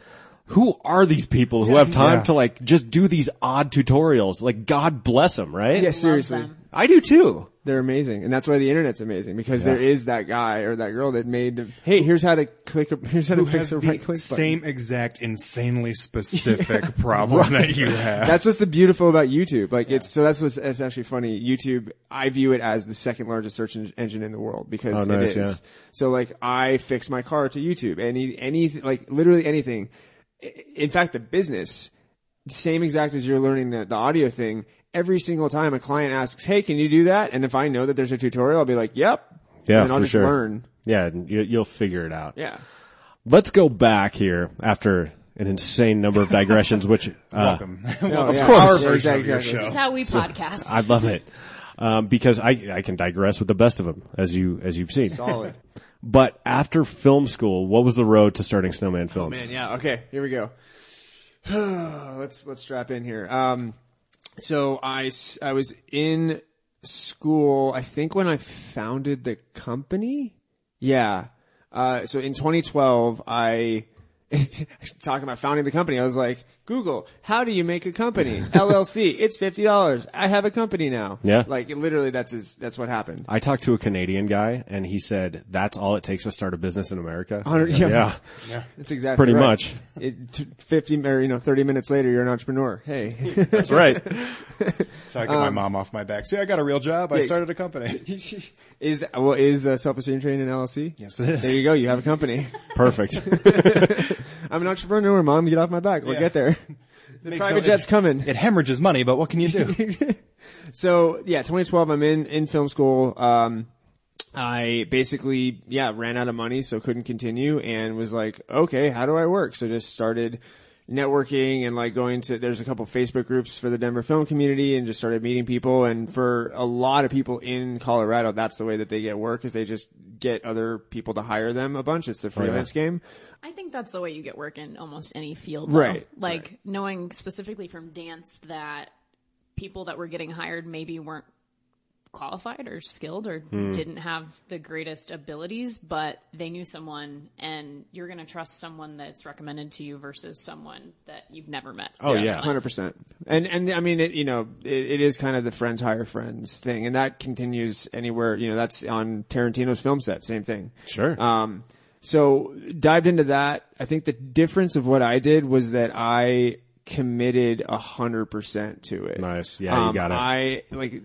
Who are these people who have time Yeah. to like just do these odd tutorials? Like, God bless them, right? Yeah, seriously. I do too. they're amazing, and that's why the internet's amazing because there is that guy or that girl that made the. Hey, here's how to click. A, here's how to fix has the the right click button. same exact insanely specific problem that you have. That's what's the beautiful about YouTube. Like it's so that's what's it's actually funny. YouTube, I view it as the second largest search engine in the world because Oh, nice, it is. yeah. So like I fix my car to YouTube. Any any like literally anything. I- In fact, the business, same exact as you're learning the, the audio thing. Every single time a client asks, "Hey, can you do that?" and if I know that there's a tutorial, I'll be like, "Yep." Yeah, and I'll for just sure. learn. Yeah, and you, you'll figure it out. Yeah. Let's go back here after an insane number of digressions, which uh, Welcome. Oh, Welcome yeah. to our Yeah, of your exactly. show. This is how we podcast. I love it um, because I I can digress with the best of them as you as you've seen. Solid. But after film school, what was the road to starting Snowman Films? Man, yeah. Okay, here we go. let's let's strap in here. Um, so I I was in school. I think when I founded the company. Yeah. Uh, so in 2012, I talking about founding the company. I was like, Google, how do you make a company? LLC, it's fifty dollars. I have a company now. Yeah. like literally, that's his, that's what happened. I talked to a Canadian guy and he said that's all it takes to start a business in America. Hundred- yeah. yeah. That's exactly Pretty right. much. It, t- Fifty or you know, thirty minutes later, you're an entrepreneur. Hey, That's right. So I get my mom off my back. See, I got a real job. I started a company. is well is uh, self esteem training an LLC? Yes, it is. There you go. You have a company. Perfect. I'm an entrepreneur, mom. Get off my back. We'll Yeah. get there. The private no- jet's coming. It hemorrhages money, but what can you do? So yeah, 2012, I'm in in film school. Um, I basically yeah ran out of money, so couldn't continue, and was like, okay, how do I work? So just started networking and like going to there's a couple Facebook groups for the Denver film community, and just started meeting people. And for a lot of people in Colorado, that's the way that they get work is they just get other people to hire them a bunch. It's the freelance game. I think that's the way you get work in almost any field. though. Right, Like knowing specifically from dance that people that were getting hired maybe weren't qualified or skilled or Hmm. didn't have the greatest abilities, but they knew someone and you're going to trust someone that's recommended to you versus someone that you've never met. Oh, yeah. hundred percent. And and I mean, it, you know, it, it is kind of the friends hire friends thing, and that continues anywhere. You know, that's on Tarantino's film set, same thing. Sure. Um, so dived into that. I think the difference of what I did was that I committed a hundred percent to it. Nice. Yeah, you Um, got it. I like,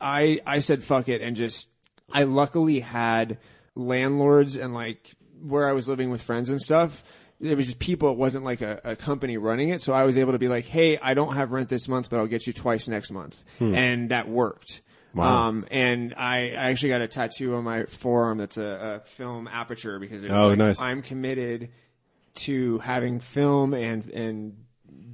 I I said fuck it and just. I luckily had landlords and like where I was living with friends and stuff. It was just people. It wasn't like a, a company running it, so I was able to be like, "Hey, I don't have rent this month, but I'll get you twice next month," and that worked. Wow. Um, and I, I actually got a tattoo on my forearm that's a, a film aperture because it was Oh, like, nice. I'm committed to having film and and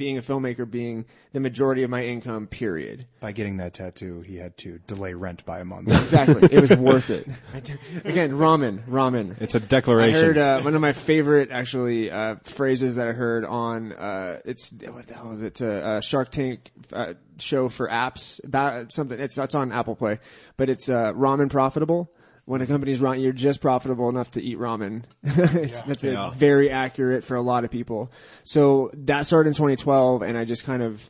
being a filmmaker being the majority of my income. Period. By getting that tattoo, he had to delay rent by a month. Exactly. it was worth it. Again, ramen, ramen. It's a declaration. I heard uh, one of my favorite actually uh, phrases that I heard on uh, it's what the hell is it? It's a, a Shark Tank uh, show for apps about something. It's it's on Apple Play, but it's uh, ramen profitable. When a company's ramen, you're just profitable enough to eat ramen. It's- That's a Yeah. very accurate for a lot of people. So that started in 2012, and I just kind of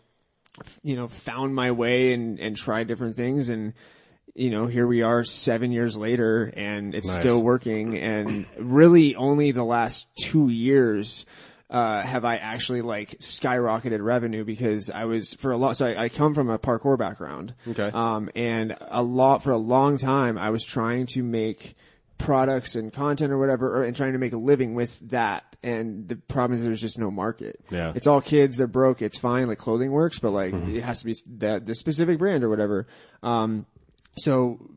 you know, found my way and, and tried different things. And, you know, here we are seven years later and it's Nice. still working. And really only the last two years, uh, have I actually like skyrocketed revenue because I was for a lot, so I, I come from a parkour background. Okay. Um, and a lot, for a long time, I was trying to make products and content or whatever, or, and trying to make a living with that. And the problem is there's just no market. Yeah. It's all kids. They're broke. It's fine. Like clothing works, but like it has to be that the specific brand or whatever. Um, so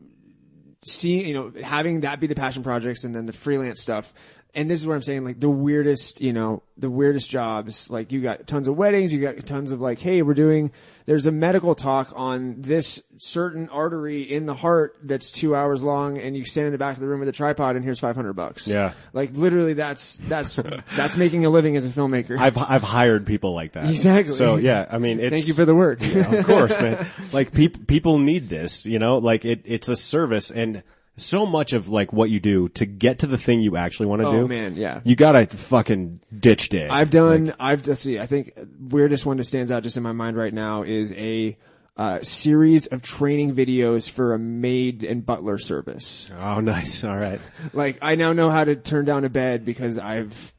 seeing, you know, having that be the passion projects and then the freelance stuff. And this is what I'm saying, like the weirdest, you know, the weirdest jobs. Like you got tons of weddings, you got tons of like, hey, we're doing, there's a medical talk on this certain artery in the heart that's two hours long and you stand in the back of the room with a tripod and here's 500 bucks. Yeah. Like literally that's, that's, that's making a living as a filmmaker. I've I've hired people like that. Exactly. So yeah, I mean, it's, Thank you for the work. of course, man. Like people people need this, you know. Like it it's a service, and so much of like what you do to get to the thing you actually want to Oh, do. man, yeah. You gotta fucking ditch day. I've done. I've let's see. I think weirdest one that stands out just in my mind right now is a uh, series of training videos for a maid and butler service. Oh, nice. All right. Like I now know how to turn down a bed because I've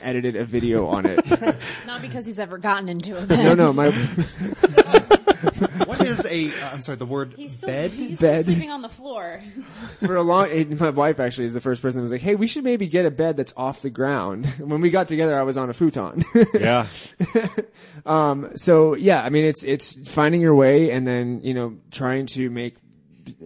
edited a video on it. Not because he's ever gotten into a bed. no, no, my what is a? Uh, I'm sorry, the word He's still, bed. he's Bed. still sleeping on the floor. for a long. it- My wife actually is the first person that was like, "Hey, we should maybe get a bed that's off the ground." When we got together, I was on a futon. Yeah. um, so yeah, I mean, it's it's finding your way and then you know trying to make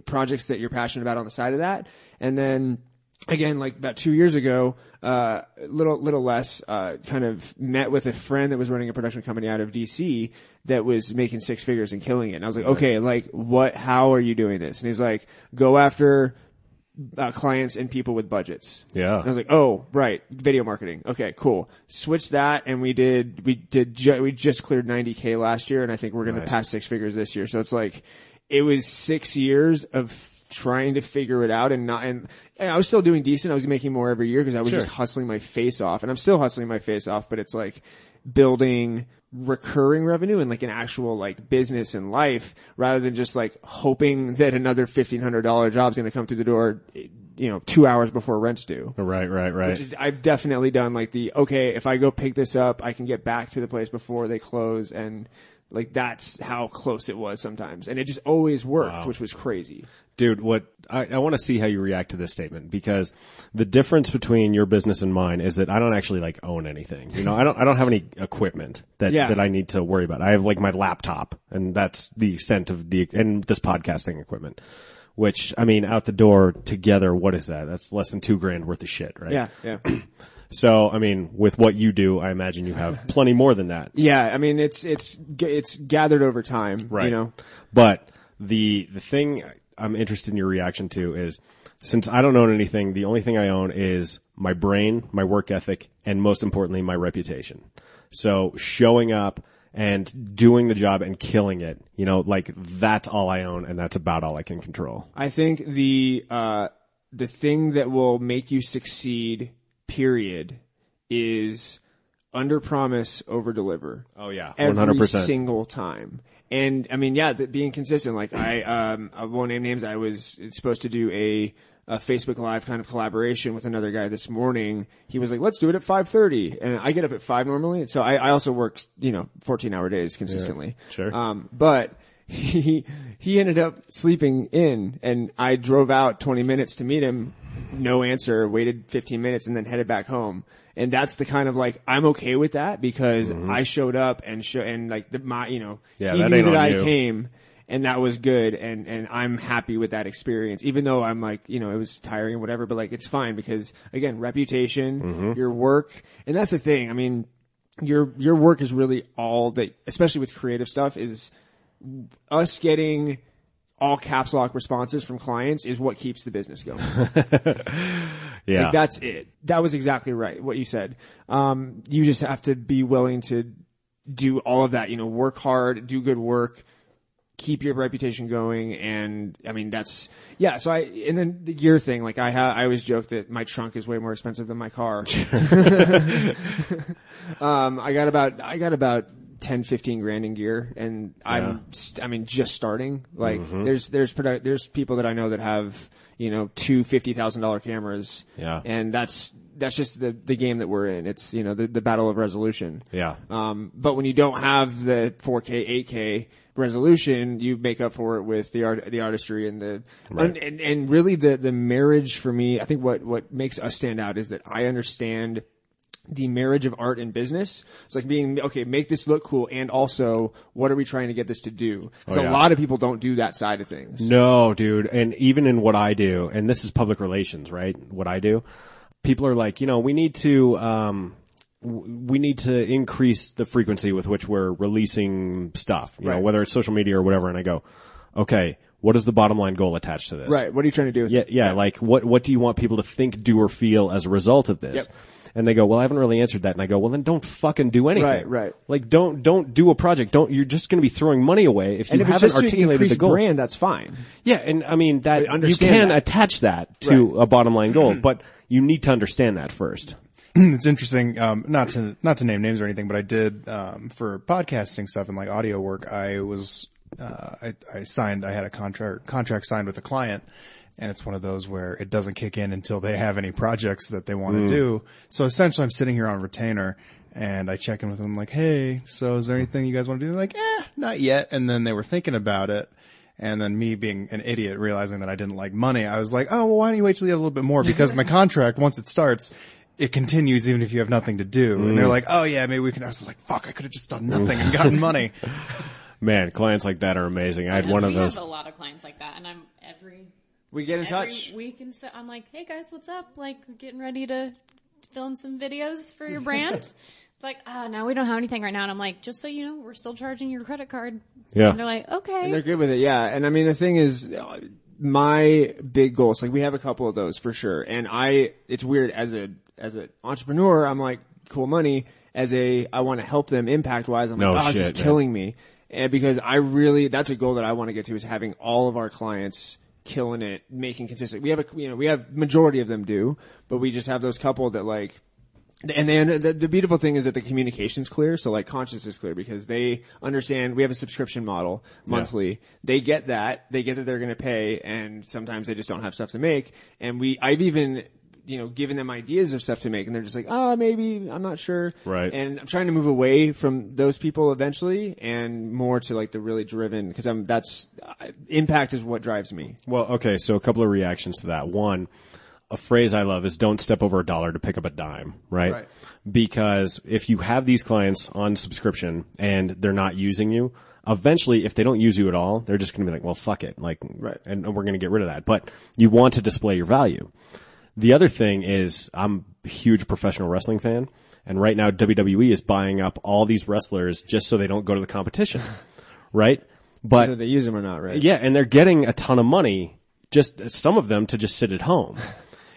projects that you're passionate about on the side of that, and then again, like about two years ago, uh, little little less, uh, kind of met with a friend that was running a production company out of DC that was making six figures and killing it, and I was like, okay, like what? How are you doing this? And he's like, go after. Uh, clients and people with budgets. Yeah. And I was like, oh, right, video marketing. Okay, cool. Switch that, and we did, we did, ju- we just cleared 90k last year, and I think we're going to pass six figures this year. So it's like, it was six years of trying to figure it out and not, and, and I was still doing decent. I was making more every year because I was Sure. just hustling my face off and I'm still hustling my face off, but it's like building recurring revenue and like an actual like business and life rather than just like hoping that another $1,500 job's going to come through the door, you know, two hours before rent's due. Right, right, right. Which is, I've definitely done like the, okay, if I go pick this up, I can get back to the place before they close and like that's how close it was sometimes. And it just always worked, which was crazy. Dude, what I, I want to see how you react to this statement because the difference between your business and mine is that I don't actually like own anything. You know, I don't I don't have any equipment that Yeah. that I need to worry about. I have like my laptop, and that's the extent of the and this podcasting equipment. Which I mean, out the door together, what is that? That's less than two grand worth of shit, right? Yeah. Yeah. So I mean, with what you do, I imagine you have plenty more than that. yeah. I mean, it's, it's, it's gathered over time, right? you know? But the the thing I'm interested in your reaction to is since I don't own anything, the only thing I own is my brain, my work ethic, and most importantly, my reputation. So showing up and doing the job and killing it, you know, like that's all I own, and that's about all I can control. I think the uh, the thing that will make you succeed, period, is under promise, over deliver. Oh yeah, every 100%. single time. And I mean, yeah, th- being consistent. Like I, um, I won't name names. I was supposed to do a, a Facebook Live kind of collaboration with another guy this morning. He was like, "Let's do it at 5.30. and I get up at five normally. So I, I also work, you know, fourteen hour days consistently. sure. Um, but he he ended up sleeping in, and I drove out twenty minutes to meet him. No answer. Waited fifteen minutes, and then headed back home. And that's the kind of like I'm okay with that because I showed up and show and like the my you know Mm-hmm. Yeah, he that knew that I you. came and that was good and and I'm happy with that experience even though I'm like you know it was tiring or whatever but like it's fine because again reputation Mm-hmm. your work and that's the thing I mean your your work is really all that especially with creative stuff is us getting all caps lock responses from clients is what keeps the business going. Yeah, Like that's it. That was exactly right. What you said. Um, you just have to be willing to do all of that. You know, work hard, do good work, keep your reputation going, and I mean that's yeah. So I and then the gear thing. Like I ha- I always joke that my trunk is way more expensive than my car. um, I got about I got about 10, 15 grand in gear, and I'm st- I mean just starting. Like Mm-hmm. there's there's produ- there's people that I know that have you know two fifty thousand dollar cameras. Yeah. and that's that's just the the game that we're in. It's you know the the battle of resolution. yeah. Um, but when you don't have the 4K, 8K resolution, you make up for it with the art, the artistry and the, and, and, and really the, the marriage for me, I think what, what makes us stand out is that I understand the marriage of art and business. It's like being, okay, make this look cool and also what are we trying to get this to do? Because Oh, yeah. a lot of people don't do that side of things. No, dude. And even in what I do, and this is public relations, right? What I do, people are like, you know, we need to, um, we need to increase the frequency with which we're releasing stuff, you know, whether it's social media or whatever. And I go, okay, what is the bottom line goal attached to this? Right. What are you trying to do? with Yeah, it? yeah. Like, what what do you want people to think, do, or feel as a result of this? Yep. And they go, well, I haven't really answered that. And I go, well, then don't fucking do anything. Right, right. Like, don't don't do a project. Don't. You're just going to be throwing money away if you And if haven't just articulated increase the goal. brand, that's fine. Yeah, and I mean that But you can that. attach that to a bottom line goal, but you need to understand that first. it's interesting. Um, not to not to name names or anything, but I did um, for podcasting stuff and like audio work. I was uh, I, I signed. I had a contract contract signed with a client, and it's one of those where it doesn't kick in until they have any projects that they want to do. So essentially, I'm sitting here on retainer. And I check in with them like, hey, so is there anything you guys want to do? They're like, eh, not yet. And then they were thinking about it. And then me being an idiot, realizing that I didn't like money, I was like, oh, well, why don't you wait till you have a little bit more? Because in the contract, once it starts, it continues even if you have nothing to do. And they're like, oh yeah, maybe we can. I was like, fuck, I could have just done nothing and gotten money. Man, clients like that are amazing. I had And one we of those. have a lot of clients like that, and I'm every We get in every touch. week and so I'm like, hey guys, what's up? Like, getting ready to film some videos for your brand. like, ah, no, we don't have anything right now. And I'm like, just so you know, we're still charging your credit card. Yeah. And they're like, okay. And they're good with it, yeah. And I mean, the thing is, uh, my big goals, like we have a couple of those for sure. And I, it's weird as a, as an entrepreneur, I'm like, cool money. As a, I want to help them impact wise. I'm No like, oh, this is shit, man. killing me. And because I really, that's a goal that I want to get to is having all of our clients killing it, making consistent. We have a, you know, we have majority of them do, but we just have those couple that like, and then the, the beautiful thing is that the communication's clear, so like conscience is clear because they understand we have a subscription model monthly. They get that, they get that they're going to pay, and sometimes they just don't have stuff to make. And we, I've even, you know, giving them ideas of stuff to make, and they're just like, oh, maybe I'm not sure. Right. And I'm trying to move away from those people eventually, and more to like the really driven because I'm that's uh, impact is what drives me. Well, okay, so a couple of reactions to that. One, a phrase I love is don't step over a dollar to pick up a dime, right? Right. Because if you have these clients on subscription and they're not using you, eventually if they don't use you at all, they're just going to be like, well, fuck it. Like, Right. and, and we're going to get rid of that. But you want to display your value. The other thing is I'm a huge professional wrestling fan. And right now WWE is buying up all these wrestlers just so they don't go to the competition. right? But Whether they use them or not, right? yeah, and they're getting a ton of money, just some of them to just sit at home.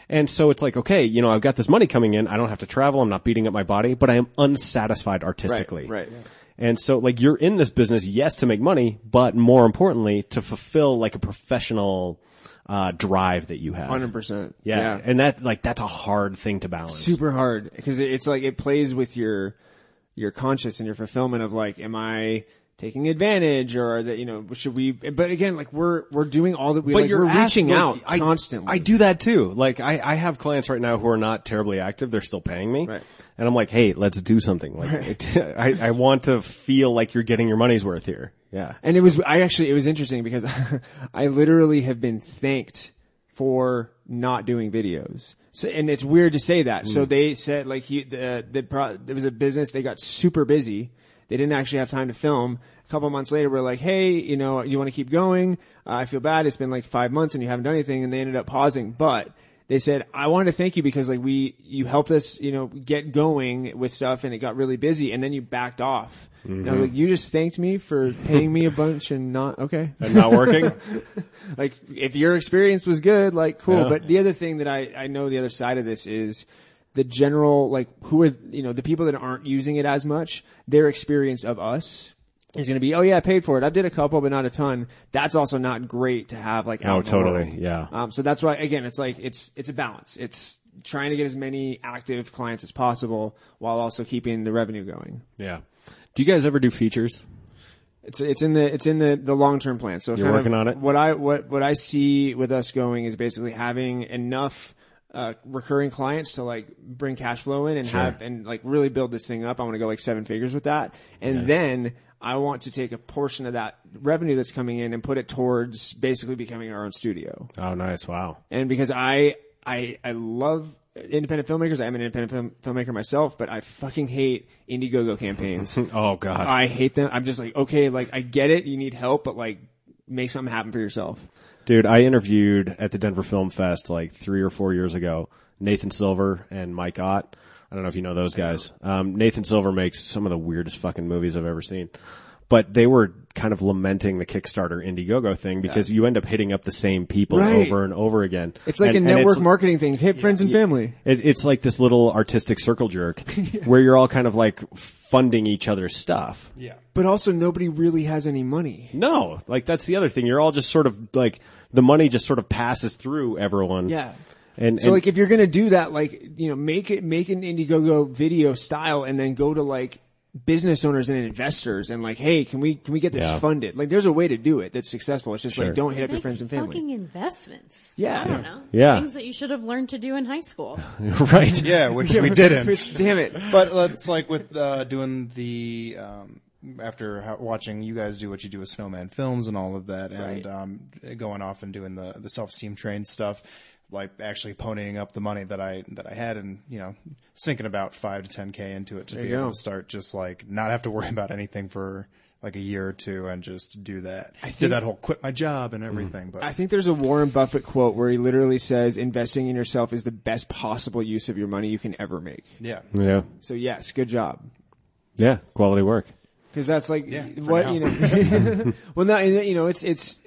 And so it's like, okay, you know, I've got this money coming in. I don't have to travel. I'm not beating up my body, but I am unsatisfied artistically. right. And so like you're in this business, yes, to make money, but more importantly, to fulfill like a professional, uh, drive that you have. Hundred percent. Yeah. And that, like, that's a hard thing to balance. super hard because it's like it plays with your your conscious and your fulfillment of like, am I taking advantage or that you know should we? But again, like we're we're doing all that we like, we're reaching out I, constantly. I do that too. Like I, I have clients right now who are not terribly active. They're still paying me. Right. And I'm like, hey, let's do something. Like, I, I want to feel like you're getting your money's worth here. Yeah. And it was, I actually, it was interesting because I literally have been thanked for not doing videos. So, and it's weird to say that. So they said like he, the, the pro, there was a business, they got super busy. They didn't actually have time to film. A couple months later, we're like, hey, you know, you want to keep going? Uh, I feel bad. It's been like five months and you haven't done anything. And they ended up pausing, but they said, I wanted to thank you because like we, you helped us, you know, get going with stuff and it got really busy and then you backed off. And I was mm-hmm. like, you just thanked me for paying me a bunch and not, okay. And not working? like if your experience was good, like cool. Yeah. But the other thing that I, I know the other side of this is the general, like who are, you know, the people that aren't using it as much, their experience of us is going to be, oh yeah, I paid for it. I did a couple, but not a ton. That's also not great to have like out Oh, totally. world. Yeah. Um, so that's why, again, it's like, it's, it's a balance. It's trying to get as many active clients as possible while also keeping the revenue going. yeah. Do you guys ever do features? It's it's in the it's in the the long term plan. So You're working on it? What I what what I see with us going is basically having enough uh, recurring clients to like bring cash flow in and have and like really build this thing up. I want to go like seven figures with that, and then I want to take a portion of that revenue that's coming in and put it towards basically becoming our own studio. Oh, nice. Wow. And because I I I love independent filmmakers, I am an independent film, filmmaker myself, but I fucking hate Indiegogo campaigns. Oh, God. I hate them. I'm just like, okay, like I get it. You need help, but like make something happen for yourself. Dude, I interviewed at the Denver Film Fest like three or four years ago, Nathan Silver and Mike Ott. I don't know if you know those guys. Um, Nathan Silver makes some of the weirdest fucking movies I've ever seen. But they were kind of lamenting the Kickstarter Indiegogo thing because you end up hitting up the same people Right. over and over again. It's like And- a network marketing thing. Hit friends and family. It, it's like this little artistic circle jerk where you're all kind of like funding each other's stuff. Yeah. But also nobody really has any money. No, like that's the other thing. You're all just sort of like the money just sort of passes through everyone. Yeah. And, So and- like if you're gonna do that, like, you know, make it, make an Indiegogo video style and then go to like business owners and investors and like, hey, can we, can we get this Yeah. funded? Like there's a way to do it that's successful. It's just Sure. like don't hit up your friends and family. Fucking investments. Yeah. I don't know. Yeah. Things that you should have learned to do in high school. right. Yeah, which we didn't. Damn it. but it's like with uh, doing the um, after watching you guys do what you do with Snowman Films and all of that, and Right. um, going off and doing the the self esteem train stuff, like actually ponying up the money that I that I had, and you know, sinking about five to ten k into it to There be able go. to start just like not have to worry about anything for like a year or two and just do that. I think- did that whole quit my job and mm-hmm. everything, but I think there's a Warren Buffett quote where he literally says investing in yourself is the best possible use of your money you can ever make. yeah. Yeah. So yes, good job. Yeah. Quality work. Because that's like Yeah, what now. you know. well, not you know. It's it's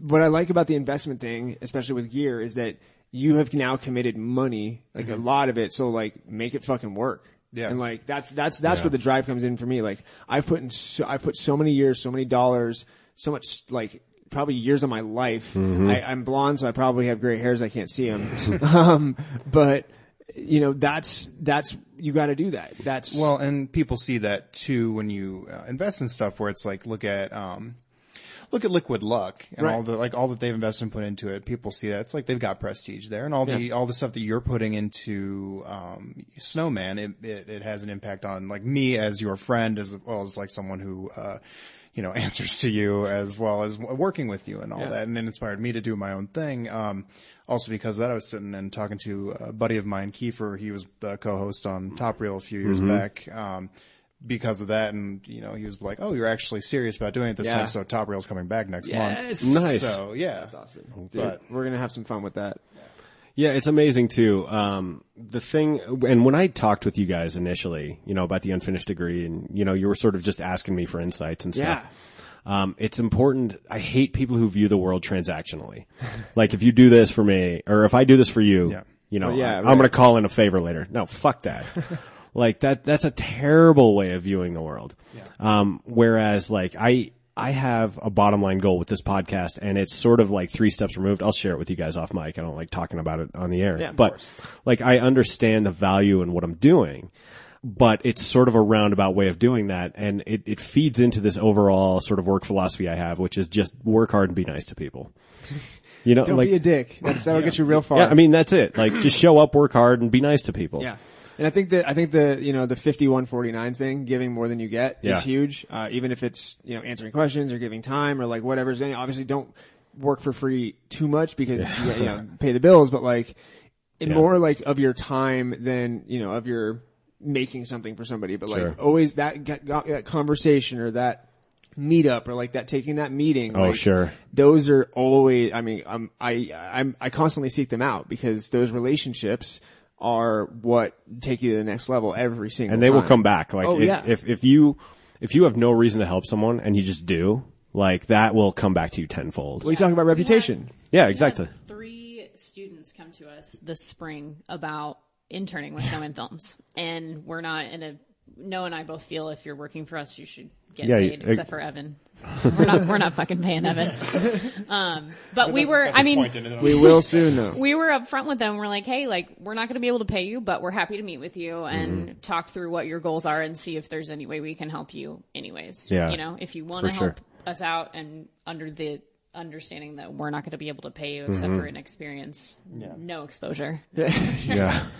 what I like about the investment thing, especially with gear, is that you have now committed money, like a lot of it. So like, make it fucking work. Yeah. and like that's that's that's Yeah. where the drive comes in for me. Like I've put in so, I've put so many years, so many dollars, so much like probably years of my life. Mm-hmm. I, I'm blonde, so I probably have gray hairs. I can't see them. um, but you know, that's that's you got to do that. That's Well, and people see that too when you uh, invest in stuff where it's like, look at, um, look at Liquid Luck and Right. all the, like all that they've invested and put into it. People see that. It's like they've got prestige there and all the, all the stuff that you're putting into, um, Snowman, it, it, it has an impact on like me as your friend as well as like someone who, uh, you know, answers to you as well as working with you and all Yeah. that. And it inspired me to do my own thing. Um, also because of that I was sitting and talking to a buddy of mine, Kiefer. He was the co-host on Top Reel a few years back. Um, because of that, and you know, he was like, "Oh, you're actually serious about doing it this Yeah. time." So Top Reel's coming back next Yes. month. Nice. So yeah, That's awesome. Dude, But- we're gonna have some fun with that. Yeah, it's amazing too. Um, the thing, and when I talked with you guys initially, you know, about the unfinished degree and, you know, you were sort of just asking me for insights and stuff. Um, it's important. I hate people who view the world transactionally. like if you do this for me, or if I do this for you, Yeah. you know, Well, yeah, I, am right. going to call in a favor later. No, fuck that. like that, that's a terrible way of viewing the world. Um, whereas like I, I have a bottom line goal with this podcast and it's sort of like three steps removed. I'll share it with you guys off mic. I don't like talking about it on the air, Yeah, of but course. like I understand the value in what I'm doing, but it's sort of a roundabout way of doing that. And it, it feeds into this overall sort of work philosophy I have, which is just work hard and be nice to people. You know, Don't like, be a dick. That, that'll get you real far. yeah, I mean, that's it. Like just show up, work hard and be nice to people. Yeah. And I think that I think the you know the fifty one forty nine thing, giving more than you get, Yeah. is huge. Uh, even if it's you know answering questions or giving time or like whatever's in. Obviously, don't work for free too much because you, you know pay the bills. But like, in Yeah. more like of your time than you know of your making something for somebody. But Sure. like always that, that that conversation or that meetup or like that taking that meeting. Oh, like, sure. Those are always. I mean, um, I I'm I constantly seek them out because those relationships are what take you to the next level every single time. And they will come back. Like Oh, if, yeah. if, if you, if you have no reason to help someone and you just do, like that will come back to you tenfold. we talk about reputation. Yeah, exactly. Three students come to us this spring about interning with Snowman Films, and we're not in a. No, and I both feel if you're working for us, you should get Yeah, paid, you- except for Evan. we're not. We're not fucking paying Evan. Um, but we were. I mean, We will soon though. we were upfront with them. We're like, hey, like we're not going to be able to pay you, but we're happy to meet with you and Mm-hmm. talk through what your goals are and see if there's any way we can help you. Anyways, Yeah, you know, if you want to for sure. help us out and under the understanding that we're not going to be able to pay you except Mm-hmm. for an experience, no exposure. Yeah.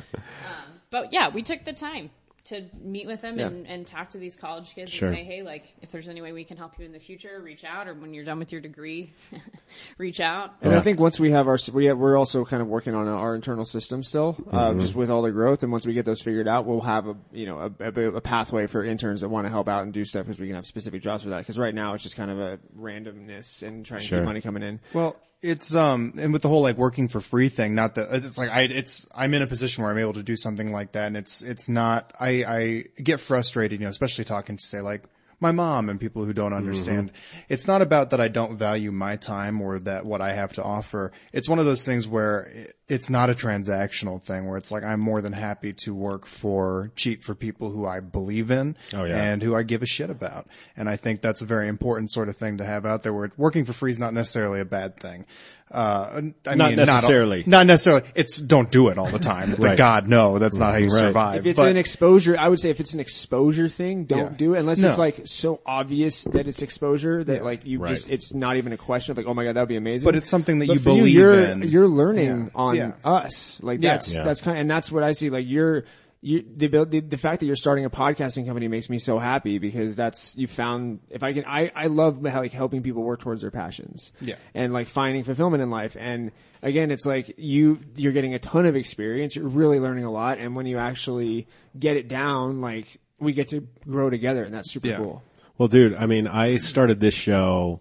But yeah, we took the time to meet with them Yeah. and, and talk to these college kids Sure. and say, hey, like if there's any way we can help you in the future, reach out, or when you're done with your degree, reach out. And Yeah. I think once we have our, we have, we're also kind of working on our internal system still, uh, Mm-hmm. just with all the growth. And once we get those figured out, we'll have a, you know, a, a, a pathway for interns that want to help out and do stuff because we can have specific jobs for that. Because right now it's just kind of a randomness and trying to get money coming in. Well, it's um, and with the whole like working for free thing, not that it's like I, it's I'm in a position where I'm able to do something like that, and it's it's not. I I get frustrated, you know, especially talking to say like my mom and people who don't mm-hmm. understand. It's not about that I don't value my time or that what I have to offer. It's one of those things where it's not a transactional thing where it's like I'm more than happy to work for cheap for people who I believe in Oh, yeah. and who I give a shit about. And I think that's a very important sort of thing to have out there where working for free is not necessarily a bad thing. Uh, I Not mean, necessarily. Not, not necessarily. It's don't do it all the time. Right. Like God, no, that's not how you Right. survive. If it's But- an exposure, I would say if it's an exposure thing, don't Yeah. do it unless No. it's like so obvious that it's exposure that like you Right. just, it's not even a question of like, oh my God, that would be amazing. But it's something that But you believe you're, in. You're learning Yeah. on Yeah. us. Like that's, Yeah. that's kind of, and that's what I see. Like you're, you, the, ability- the fact that you're starting a podcasting company makes me so happy because that's, you found, if I can, I, I love like helping people work towards their passions. Yeah. And like finding fulfillment in life. And again, it's like you, you're getting a ton of experience. You're really learning a lot. And when you actually get it down, like we get to grow together and that's super Yeah. cool. Well, dude, I mean, I started this show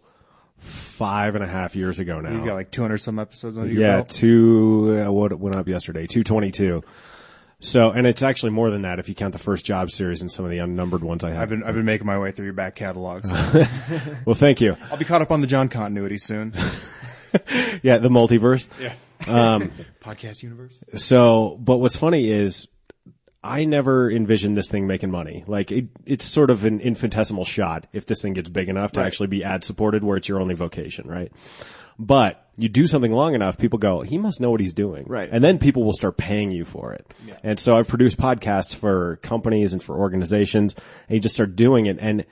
five and a half years ago now. you got like 200 some episodes on your yeah, belt. two, uh, what went up yesterday? 222. So, and it's actually more than that if you count the first job series and some of the unnumbered ones I have. I've been I've been making my way through your back catalogs. So well, thank you. I'll be caught up on the Jon continuity soon. Yeah, the multiverse. Yeah. Um, Podcast universe. So, but what's funny is I never envisioned this thing making money. Like it, it's sort of an infinitesimal shot if this thing gets big enough to actually be ad supported where it's your only vocation, right? But you do something long enough, people go, he must know what he's doing. Right. And then people will start paying you for it. And so I've produced podcasts for companies and for organizations and you just start doing it. And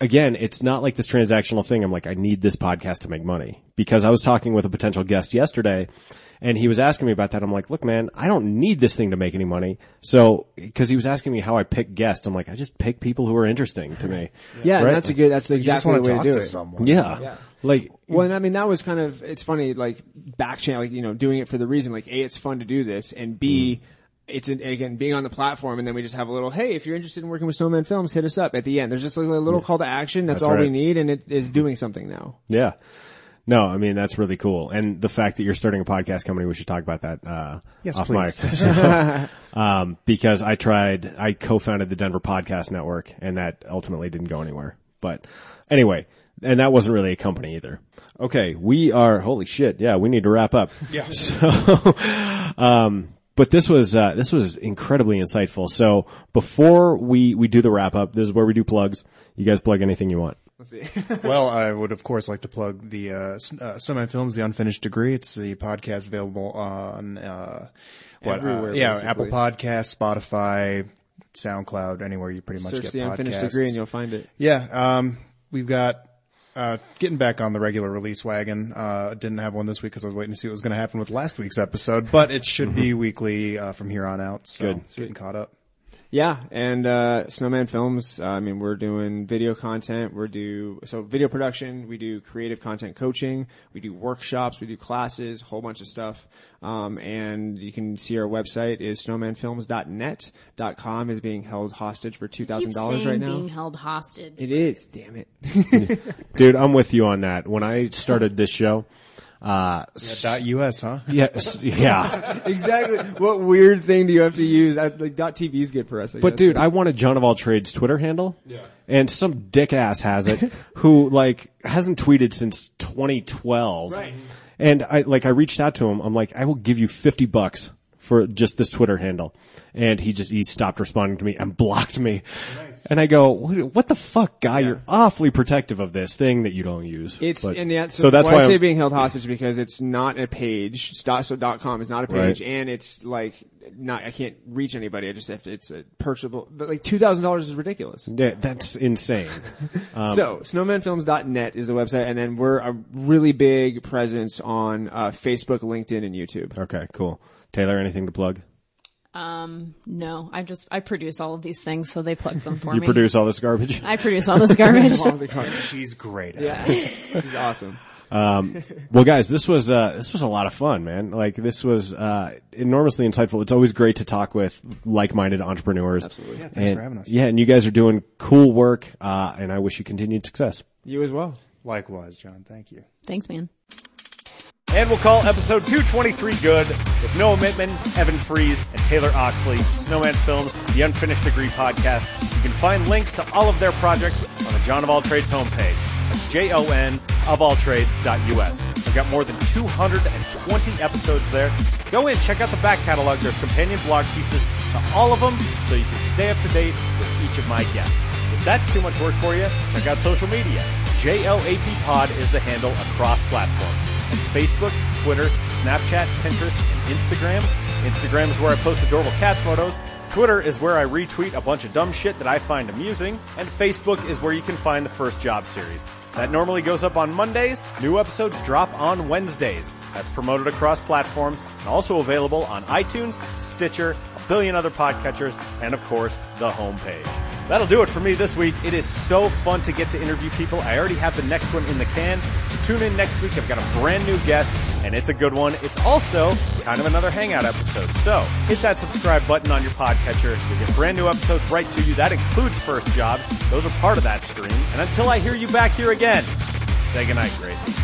again, it's not like this transactional thing. I'm like, I need this podcast to make money because I was talking with a potential guest yesterday and he was asking me about that. I'm like, look, man, I don't need this thing to make any money. So, cause he was asking me how I pick guests. I'm like, I just pick people who are interesting to me. Yeah, and Right. that's a good. That's exactly the want way to to do to it. someone. Yeah. Like, Well, and I mean, that was kind of, it's funny, like, back channel, like, you know, doing it for the reason, like, A, it's fun to do this, and B, Mm-hmm. it's, an, again, being on the platform, and then we just have a little, hey, if you're interested in working with Snowman Films, hit us up at the end. There's just like a little call to action, that's, That's all we need, and it is doing something now. Yeah. No, I mean, that's really cool. And the fact that you're starting a podcast company, we should talk about that, uh, Yes, off please. mic. So, um, because I tried, I co-founded the Denver Podcast Network and that ultimately didn't go anywhere. But anyway, and that wasn't really a company either. Okay. We are, holy shit. Yeah. We need to wrap up. Yeah. So, um, but this was, uh, this was incredibly insightful. So before we, we do the wrap up, this is where we do plugs. You guys plug anything you want. Let's see. well, I would of course like to plug the uh, uh, Snowman Films, The Unfinished Degree. It's the podcast available on uh, what? uh, yeah, basically. Apple Podcasts, Spotify, SoundCloud, anywhere you pretty much Search get the unfinished degree and you'll find it. Yeah, um, we've got uh, getting back on the regular release wagon. Uh, didn't have one this week because I was waiting to see what was going to happen with last week's episode, but it should be weekly uh, from here on out. So Good. it's getting caught up. Yeah, and uh, Snowman Films. Uh, I mean, we're doing video content. We're do so video production. We do creative content coaching. We do workshops. We do classes. A whole bunch of stuff. Um, and you can see our website is snowmanfilms.net. Dot com is being held hostage for two thousand dollars right now. being held hostage. It is. Damn it. Dude, I'm with you on that. When I started this show, uh, Dot US, huh? yeah, yeah. exactly. What weird thing do you have to use? I, like dot TV is good for us. I But guess. dude, I wanted Jon of all trades Twitter handle. Yeah. And some dick ass has it who like hasn't tweeted since 2012. Right. And I like I reached out to him. I'm like, I will give you 50 bucks for just this Twitter handle. And he just he stopped responding to me and blocked me. And I go, what, the fuck, guy? You're awfully protective of this thing that you don't use. It's But- and yeah, so, so that's why, why I say I'm- being held hostage because it's not a page. Dot, so dot com is not a page, Right. and it's like not. I can't reach anybody. I just have to. It's a purchasable. But like two thousand dollars is ridiculous. Yeah, that's insane. Um, so snowmanfilms.net is the website, and then we're a really big presence on uh, Facebook, LinkedIn, and YouTube. Okay, cool. Taylor, anything to plug? Um, no, I just I produce all of these things, so they plug them for You me. You produce all this garbage? I produce all this garbage. She's great. At Yeah, she's awesome. Um, well, guys, this was uh, this was a lot of fun, man. Like this was uh, enormously insightful. It's always great to talk with like-minded entrepreneurs. Absolutely. Yeah, thanks and, for having us. Yeah, and you guys are doing cool work, uh, and I wish you continued success. You as well. Likewise, Jon. Thank you. Thanks, man. And we'll call episode 223 good with Noah Mittman, Evan Fries, and Taylor Oxley, Snowman Films, the Unfinished Degree podcast. You can find links to all of their projects on the Jon of All Trades homepage. That's J-O-N of all trades.us. We've got more than 220 episodes there. Go in, check out the back catalog. There's companion blog pieces to all of them so you can stay up to date with each of my guests. If that's too much work for you, check out social media. JLAT Pod is the handle across platforms. Facebook, Twitter, Snapchat, Pinterest, and Instagram. Instagram is where I post adorable cat photos. Twitter is where I retweet a bunch of dumb shit that I find amusing. And Facebook is where you can find the first job series. That normally goes up on Mondays. New episodes drop on Wednesdays. That's promoted across platforms and also available on iTunes, Stitcher, a billion other podcatchers, and of course, the homepage. That'll do it for me this week. It is so fun to get to interview people. I already have the next one in the can. So tune in next week. I've got a brand new guest and it's a good one. It's also kind of another hangout episode. So hit that subscribe button on your podcatcher. You'll get brand new episodes right to you. That includes first job. Those are part of that stream. And until I hear you back here again, say goodnight, Gracie.